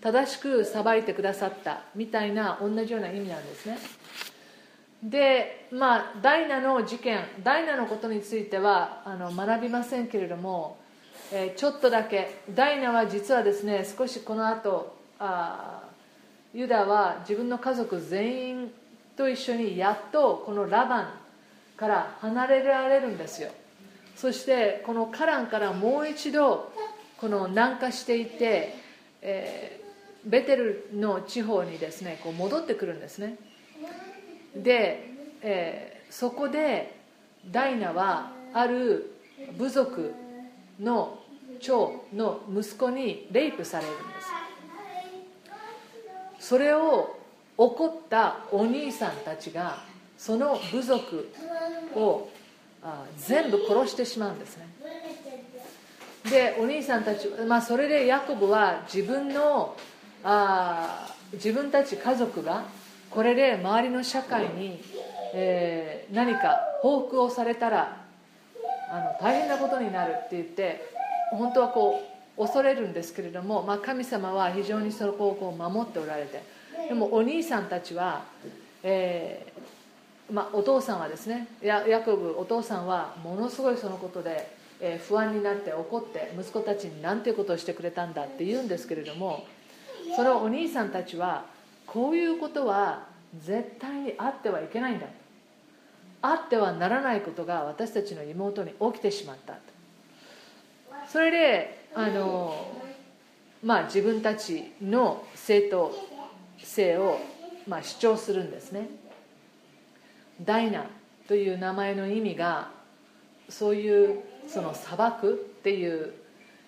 Speaker 1: 正しく裁いてくださったみたいな同じような意味なんですね。でまあダイナの事件ダイナのことについてはあの学びませんけれども、えー、ちょっとだけダイナは実はですね少しこの後あユダは自分の家族全員と一緒にやっとこのラバンから離れられるんですよ。そしてこのカランからもう一度この南下していって、えー、ベテルの地方にですねこう戻ってくるんですね。で、えー、そこでダイナはある部族の長の息子にレイプされるんです。それを怒ったお兄さんたちがその部族をあ全部殺してしまうんですね。でお兄さんたち、まあ、それでヤコブは自分のあ自分たち家族がこれで周りの社会に、えー、何か報復をされたらあの大変なことになるって言って本当はこう恐れるんですけれども、まあ、神様は非常にそこをこう守っておられてでもお兄さんたちは、えまあ、お父さんはですねヤヤコブお父さんはものすごいそのことで、えー、不安になって怒って息子たちに何ていうことをしてくれたんだって言うんですけれどもそのお兄さんたちはこういうことは絶対にあってはいけないんだあってはならないことが私たちの妹に起きてしまったそれであのまあ自分たちの正当性を、まあ、主張するんですね。ダイナという名前の意味がそういうその砂漠っていう、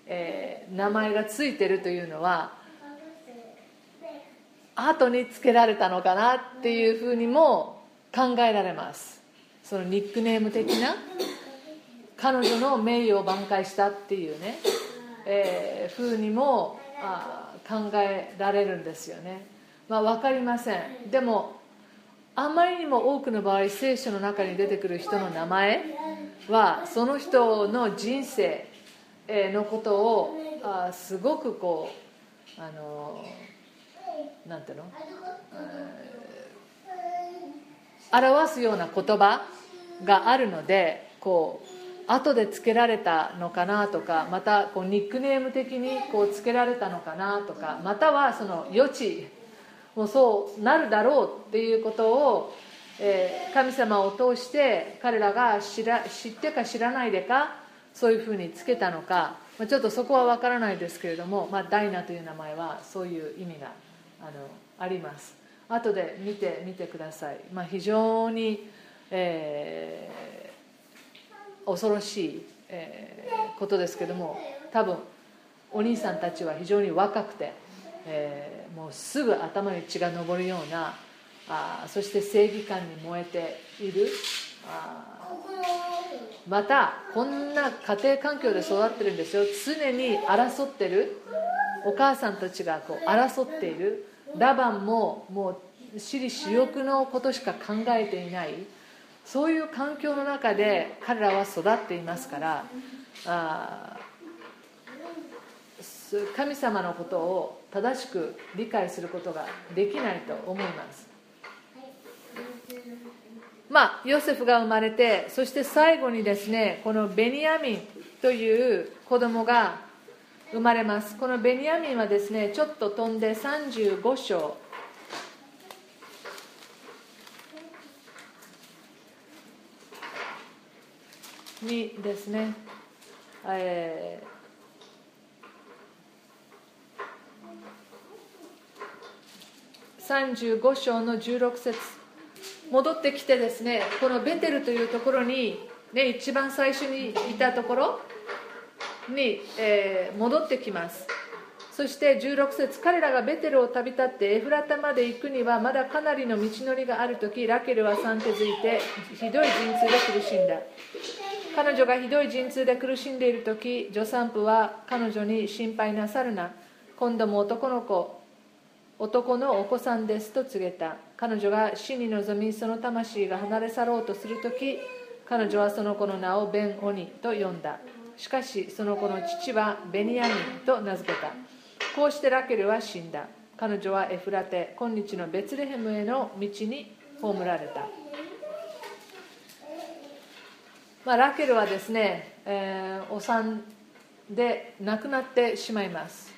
Speaker 1: えー、名前がついてるというのは後につけられたのかなっていうふうにも考えられます。そのニックネーム的な彼女の名誉を挽回したっていうね、えー、ふうにもあ考えられるんですよね。まあ、分かりません。でもあまりにも多くの場合聖書の中に出てくる人の名前はその人の人生のことをあすごくこうあのなんていうの、表すような言葉があるのでこう後でつけられたのかなとかまたこうニックネーム的にこうつけられたのかなとかまたはその余地もうそうなるだろうっていうことを、えー、神様を通して彼らが知ら知ってか知らないでかそういうふうにつけたのか、まあ、ちょっとそこは分からないですけれども、まあ、ダイナという名前はそういう意味があのあります。後で見てみてください、まあ、非常に、えー、恐ろしい、えー、ことですけども多分お兄さんたちは非常に若くてえー、もうすぐ頭に血が上るようなあそして正義感に燃えているまたこんな家庭環境で育ってるんですよ。常に争ってるお母さんたちがこう争っている。ラバンももう私利私欲のことしか考えていない。そういう環境の中で彼らは育っていますからあ神様のことを正しく理解することができないと思います。まあヨセフが生まれてそして最後にですねこのベニヤミンという子供が生まれます。このベニヤミンはですねちょっと飛んで35章。にですね、えー35章の16節。戻ってきてですねこのベテルというところに、ね、一番最初にいたところに、えー、戻ってきます。そして16節彼らがベテルを旅立ってエフラタまで行くにはまだかなりの道のりがある時ラケルは三手づいてひどい陣痛で苦しんだ。彼女がひどい陣痛で苦しんでいる時助産婦は彼女に心配なさるな。今度も男の子男のお子さんですと告げた。彼女が死に臨みその魂が離れ去ろうとする時彼女はその子の名をベン・オニと呼んだ。しかしその子の父はベニヤミンと名付けた。こうしてラケルは死んだ。彼女はエフラテ今日のベツレヘムへの道に葬られた。まあ、ラケルはですね、えー、お産で亡くなってしまいます。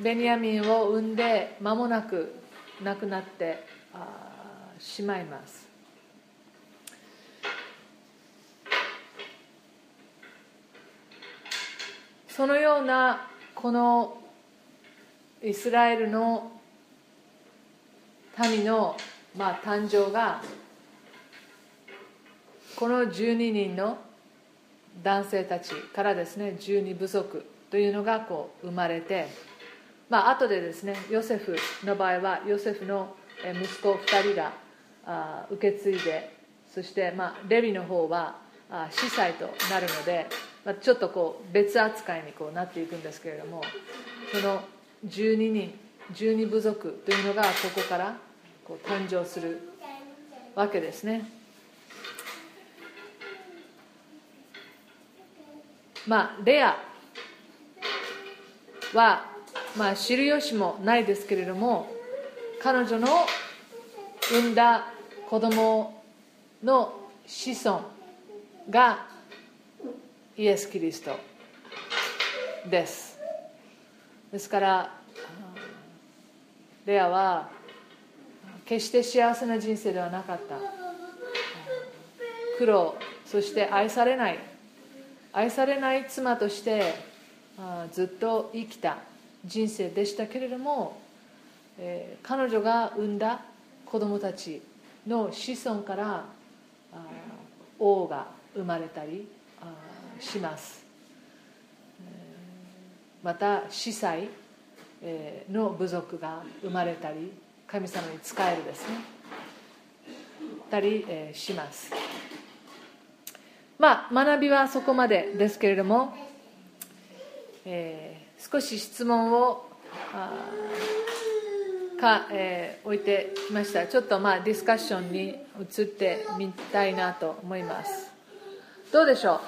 Speaker 1: ベニヤミンを産んで間もなく亡くなってしまいます。そのようなこのイスラエルの民の、まあ、誕生がこの12人の男性たちからですね12部族というのがこう生まれてまあ後でですねヨセフの場合はヨセフの息子2人が受け継いでそしてまあレビの方は司祭となるので、まあ、ちょっとこう別扱いにこうなっていくんですけれどもその12人12部族というのがここからこう誕生するわけですね。まあ、レアは、まあ、知る由もないですけれども彼女の産んだ子供の子孫がイエス・キリストですですからレアは決して幸せな人生ではなかった苦労そして愛されない愛されない妻としてずっと生きた人生でしたけれども、えー、彼女が産んだ子供たちの子孫から王が生まれたりします。また司祭の部族が生まれたり神様に仕えるですね。たりします。まあ、学びはそこまでですけれども、えー、少し質問をか、えー、置いてきました。ちょっとまあディスカッションに移ってみたいなと思います。どうでしょう？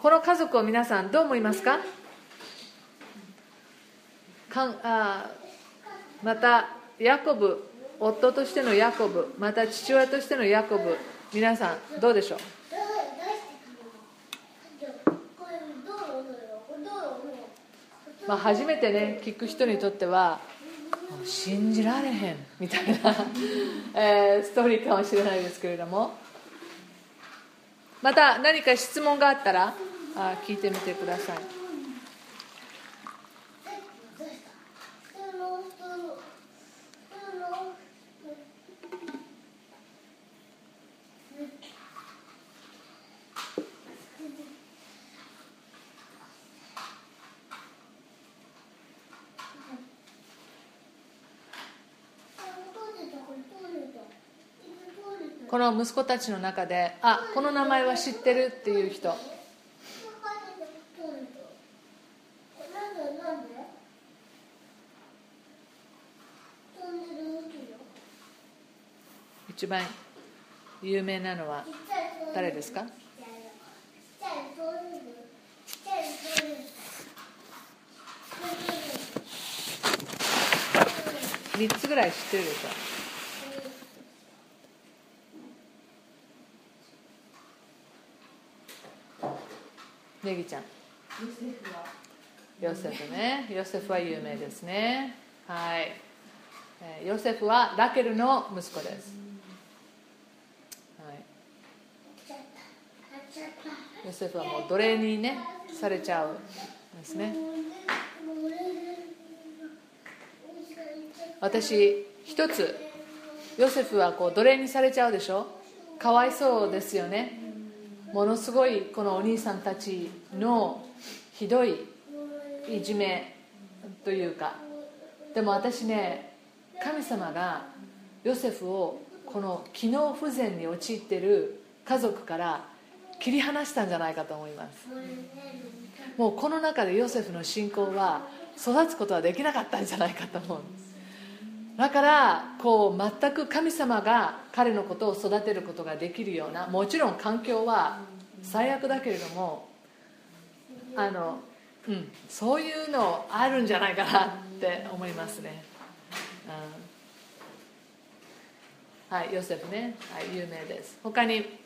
Speaker 1: この家族を皆さんどう思いますか？かんあまたヤコブ夫としてのヤコブまた父親としてのヤコブ皆さんどうでしょう？まあ、初めてね聞く人にとっては信じられへんみたいなえー、ストーリーかもしれないですけれども。また何か質問があったらあ聞いてみてください。この息子たちの中であこの名前は知ってるっていう人。一番有名なのは誰ですか？3つぐらい知ってるでしょ。ネギちゃん。ヨセフね。ヨセフは有名ですね。はい。ヨセフはラケルの息子です、はい、ヨセフはもう奴隷にねされちゃうんですね。私一つヨセフはこう奴隷にされちゃうでしょ？かわいそうですよね。ものすごいこのお兄さんたちのひどいいじめというか。でも私ね神様がヨセフをこの機能不全に陥ってる家族から切り離したんじゃないかと思います。もうこの中でヨセフの信仰は育つことはできなかったんじゃないかと思うんです。だからこう全く神様が彼のことを育てることができるようなもちろん環境は最悪だけれどもあの、うん、そういうのあるんじゃないかなって思いますね、うん、はいヨセフね、はい、有名です。他に？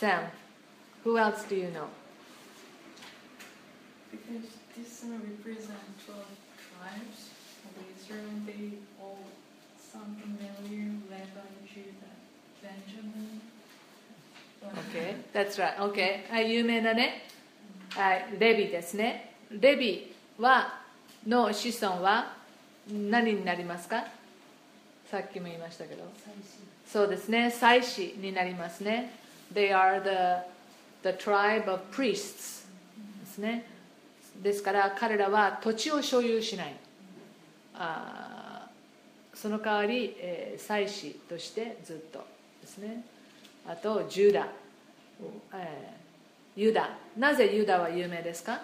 Speaker 1: サム who else do you know
Speaker 2: Because this uh, represents 12 tribes of Israel. They all sound familiar. Levi, Judah, Benjamin.
Speaker 1: Okay, that's right. Okay. はい、有名なね、はい、レビですね。レビはの子孫は何になりますかさっきも言いましたけど。そうですね、祭司になりますね。They are the, the tribe of priests ですね。ですから彼らは土地を所有しない。あその代わり、えー祭司としてずっとですね。あと、ジュダ、えーユダ。なぜユダは有名ですか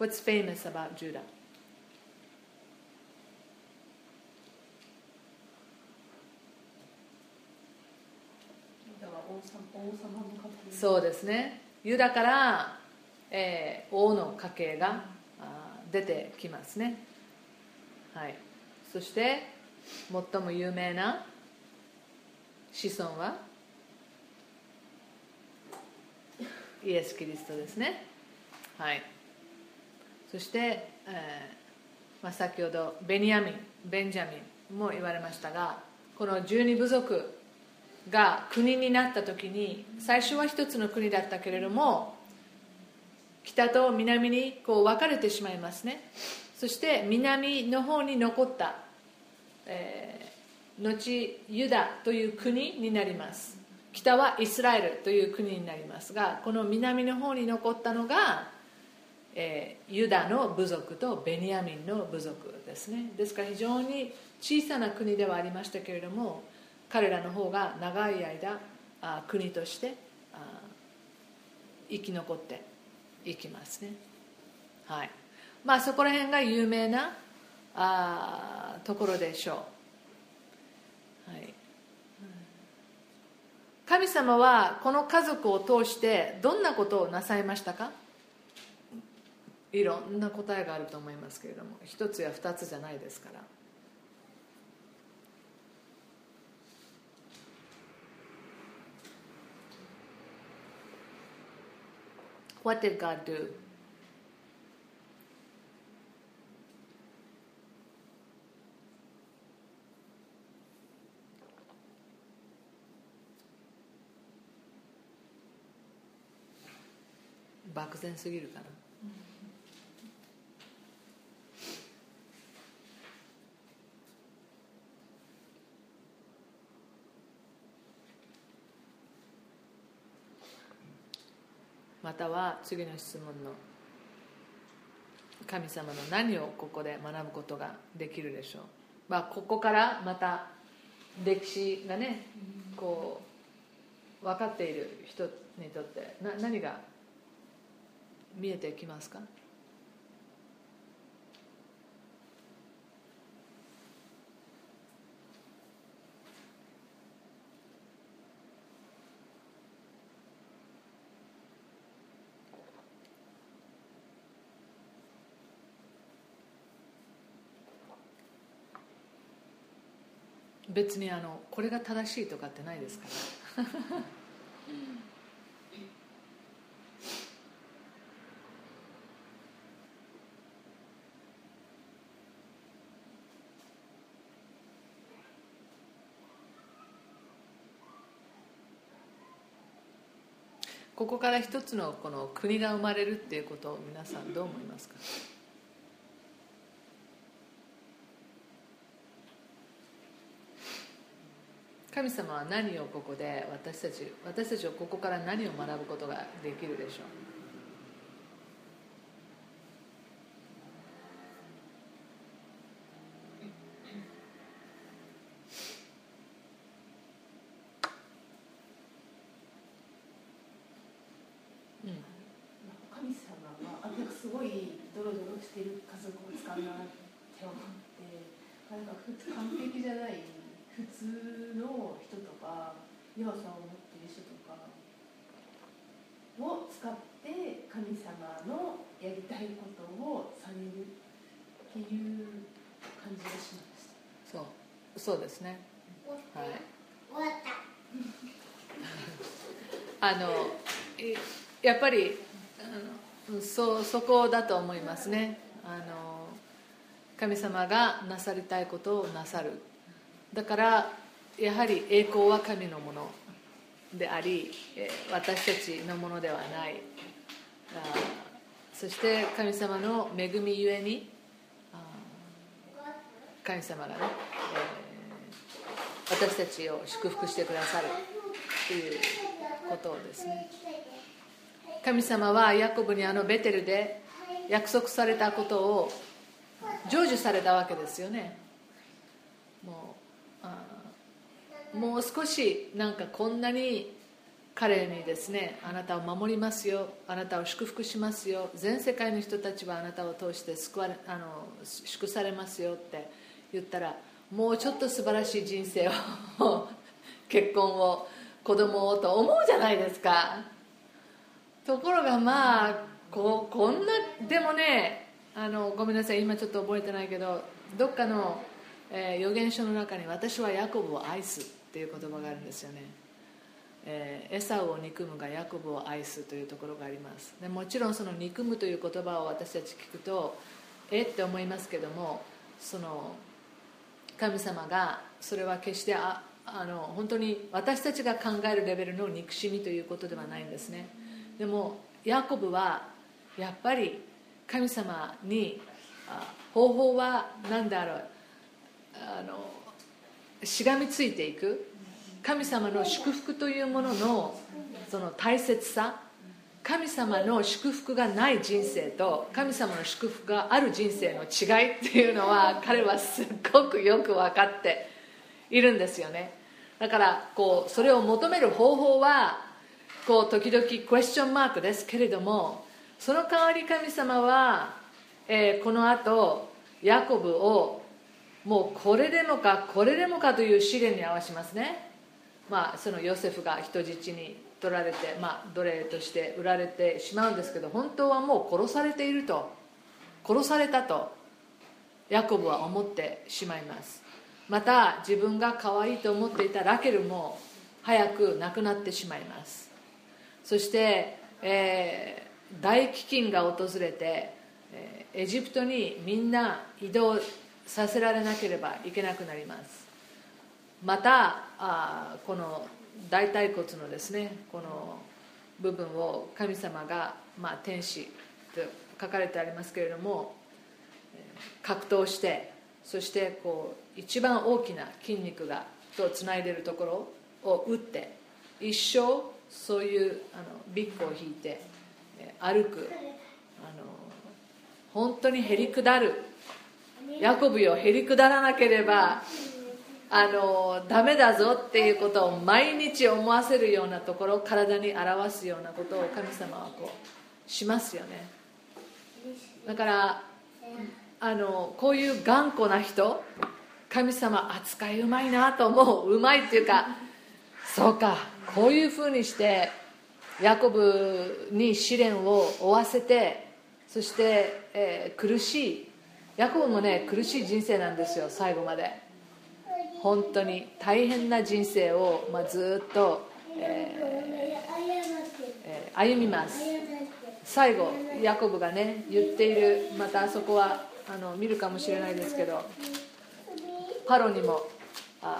Speaker 1: ？What's famous about Judah?
Speaker 2: だから王様王様の家系
Speaker 1: そうですね。ユダから、えー王の家系が出てきますね。はい。そして最も有名な子孫はイエス・キリストですね。はい。そして、えーまあ、先ほどベニヤミンベンジャミンも言われましたがこの十二部族が国になった時に最初は一つの国だったけれども北と南にこう分かれてしまいますね。そして南の方に残った、えー後ユダという国になります。北はイスラエルという国になりますがこの南の方に残ったのが、えーユダの部族とベニヤミンの部族ですね。ですから非常に小さな国ではありましたけれども彼らの方が長い間国として生き残っていきますね。はい。まあそこら辺が有名なあところでしょう、はい、神様はこの家族を通してどんなことをなさいましたか？いろんな答えがあると思いますけれども一つや二つじゃないですから。What did God do? 漠然すぎるかなまたは次の質問の神様の何をここで学ぶことができるでしょう、まあ、ここからまた歴史がねこう分かっている人にとってな何が見えてきますか？別にあのこれが正しいとかってないですから。ここから一つのこの国が生まれるっていうことを皆さんどう思いますか？神様は何をここで私たち私たちはここから何を学ぶことができるでしょう
Speaker 3: 神様はあなんかすごいドロドロしてる家族を使うなって思ってなんか普通完璧じゃない普通の人とか弱さを持っている人とかを使って神様のやりたいことをされるっていう感じがしました。
Speaker 1: そうですね。はい。あのいやっぱりあのそそこだと思いますね。あの神様がなさりたいことをなさる。だからやはり栄光は神のものでありえ私たちのものではない。あそして神様の恵みゆえにあ神様がね、えー私たちを祝福してくださるということをですね。神様はヤコブにあのベテルで約束されたことを成就されたわけですよね。もうもう少しなんかこんなに彼にですねあなたを守りますよあなたを祝福しますよ全世界の人たちはあなたを通して救われあの祝されますよって言ったらもうちょっと素晴らしい人生を結婚を子供をと思うじゃないですか。ところがまあここんなでもねあのごめんなさい今ちょっと覚えてないけどどっかの、えー預言書の中に「私はヤコブを愛す」っていう言葉があるんですよね、えーエサウを憎むがヤコブを愛すというところがあります。でもちろんその憎むという言葉を私たち聞くとえって思いますけどもその神様がそれは決してああの本当に私たちが考えるレベルの憎しみということではないんですね。でもヤコブはやっぱり神様に方法は何だろう。あのしがみついていく。神様の祝福というもののその大切さ。神様の祝福がない人生と神様の祝福がある人生の違いっていうのは彼はすっごくよく分かっているんですよね。だからこうそれを求める方法はこう時々クエスチョンマークですけれどもその代わり神様は、えーこの後ヤコブをもうこれでもかこれでもかという試練に合わしますね。まあそのヨセフが人質に取られて、まあ、奴隷として売られてしまうんですけど本当はもう殺されていると殺されたとヤコブは思ってしまいます。また自分が可愛いと思っていたラケルも早く亡くなってしまいます。そして、えー大飢饉が訪れて、えーエジプトにみんな移動させられなければいけなくなります。またあこの大腿骨のですねこの部分を神様が、まあ、天使と書かれてありますけれども格闘してそしてこう一番大きな筋肉がとつないでるところを打って一生そういうあのビッグを引いて歩くあの本当にへりくだるヤコブよへりくだらなければあのダメだぞっていうことを毎日思わせるようなところ体に表すようなことを神様はこうしますよね。だからあのこういう頑固な人神様扱いうまいなと思ううまいっていうかそうかこういうふうにしてヤコブに試練を負わせてそして、えー苦しい。ヤコブもね苦しい人生なんですよ最後まで。本当に大変な人生を、まあ、ずっと、えー歩みます。最後ヤコブがね言っているまたあそこはあの見るかもしれないですけどパロにもあ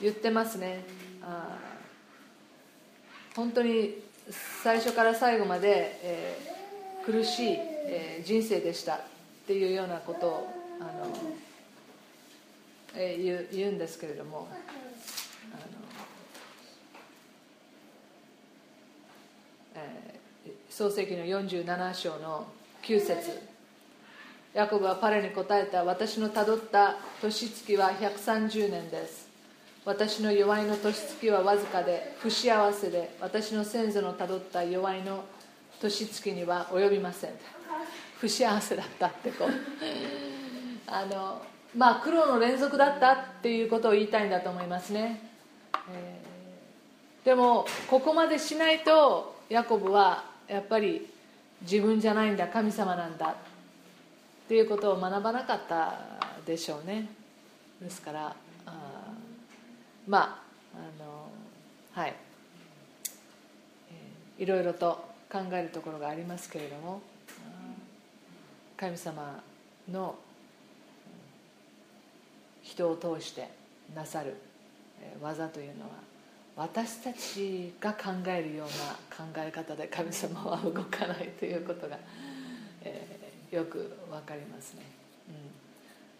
Speaker 1: 言ってますね。あ本当に最初から最後まで、えー苦しい、えー人生でした。っていうようなことをあの、えー言う言うんですけれどもあの、えー創世記の47章の9節。ヤコブはパレに答えた私のたどった年月は130年です。私の弱いの年月はわずかで不幸せで私の先祖のたどった弱いの年月には及びません。不幸せだったってこう。あのまあ苦労の連続だったっていうことを言いたいんだと思いますね、えーでもここまでしないとヤコブはやっぱり自分じゃないんだ神様なんだっていうことを学ばなかったでしょうね。ですからあまああのはい、えーいろいろと考えるところがありますけれども神様の人を通してなさる技というのは私たちが考えるような考え方で神様は動かないということが、えーよくわかりますね、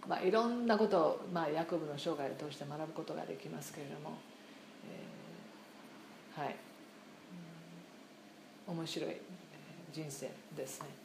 Speaker 1: うん。まあ、いろんなことを、まあ、ヤコブの生涯を通して学ぶことができますけれども、えーはい、面白い人生ですね。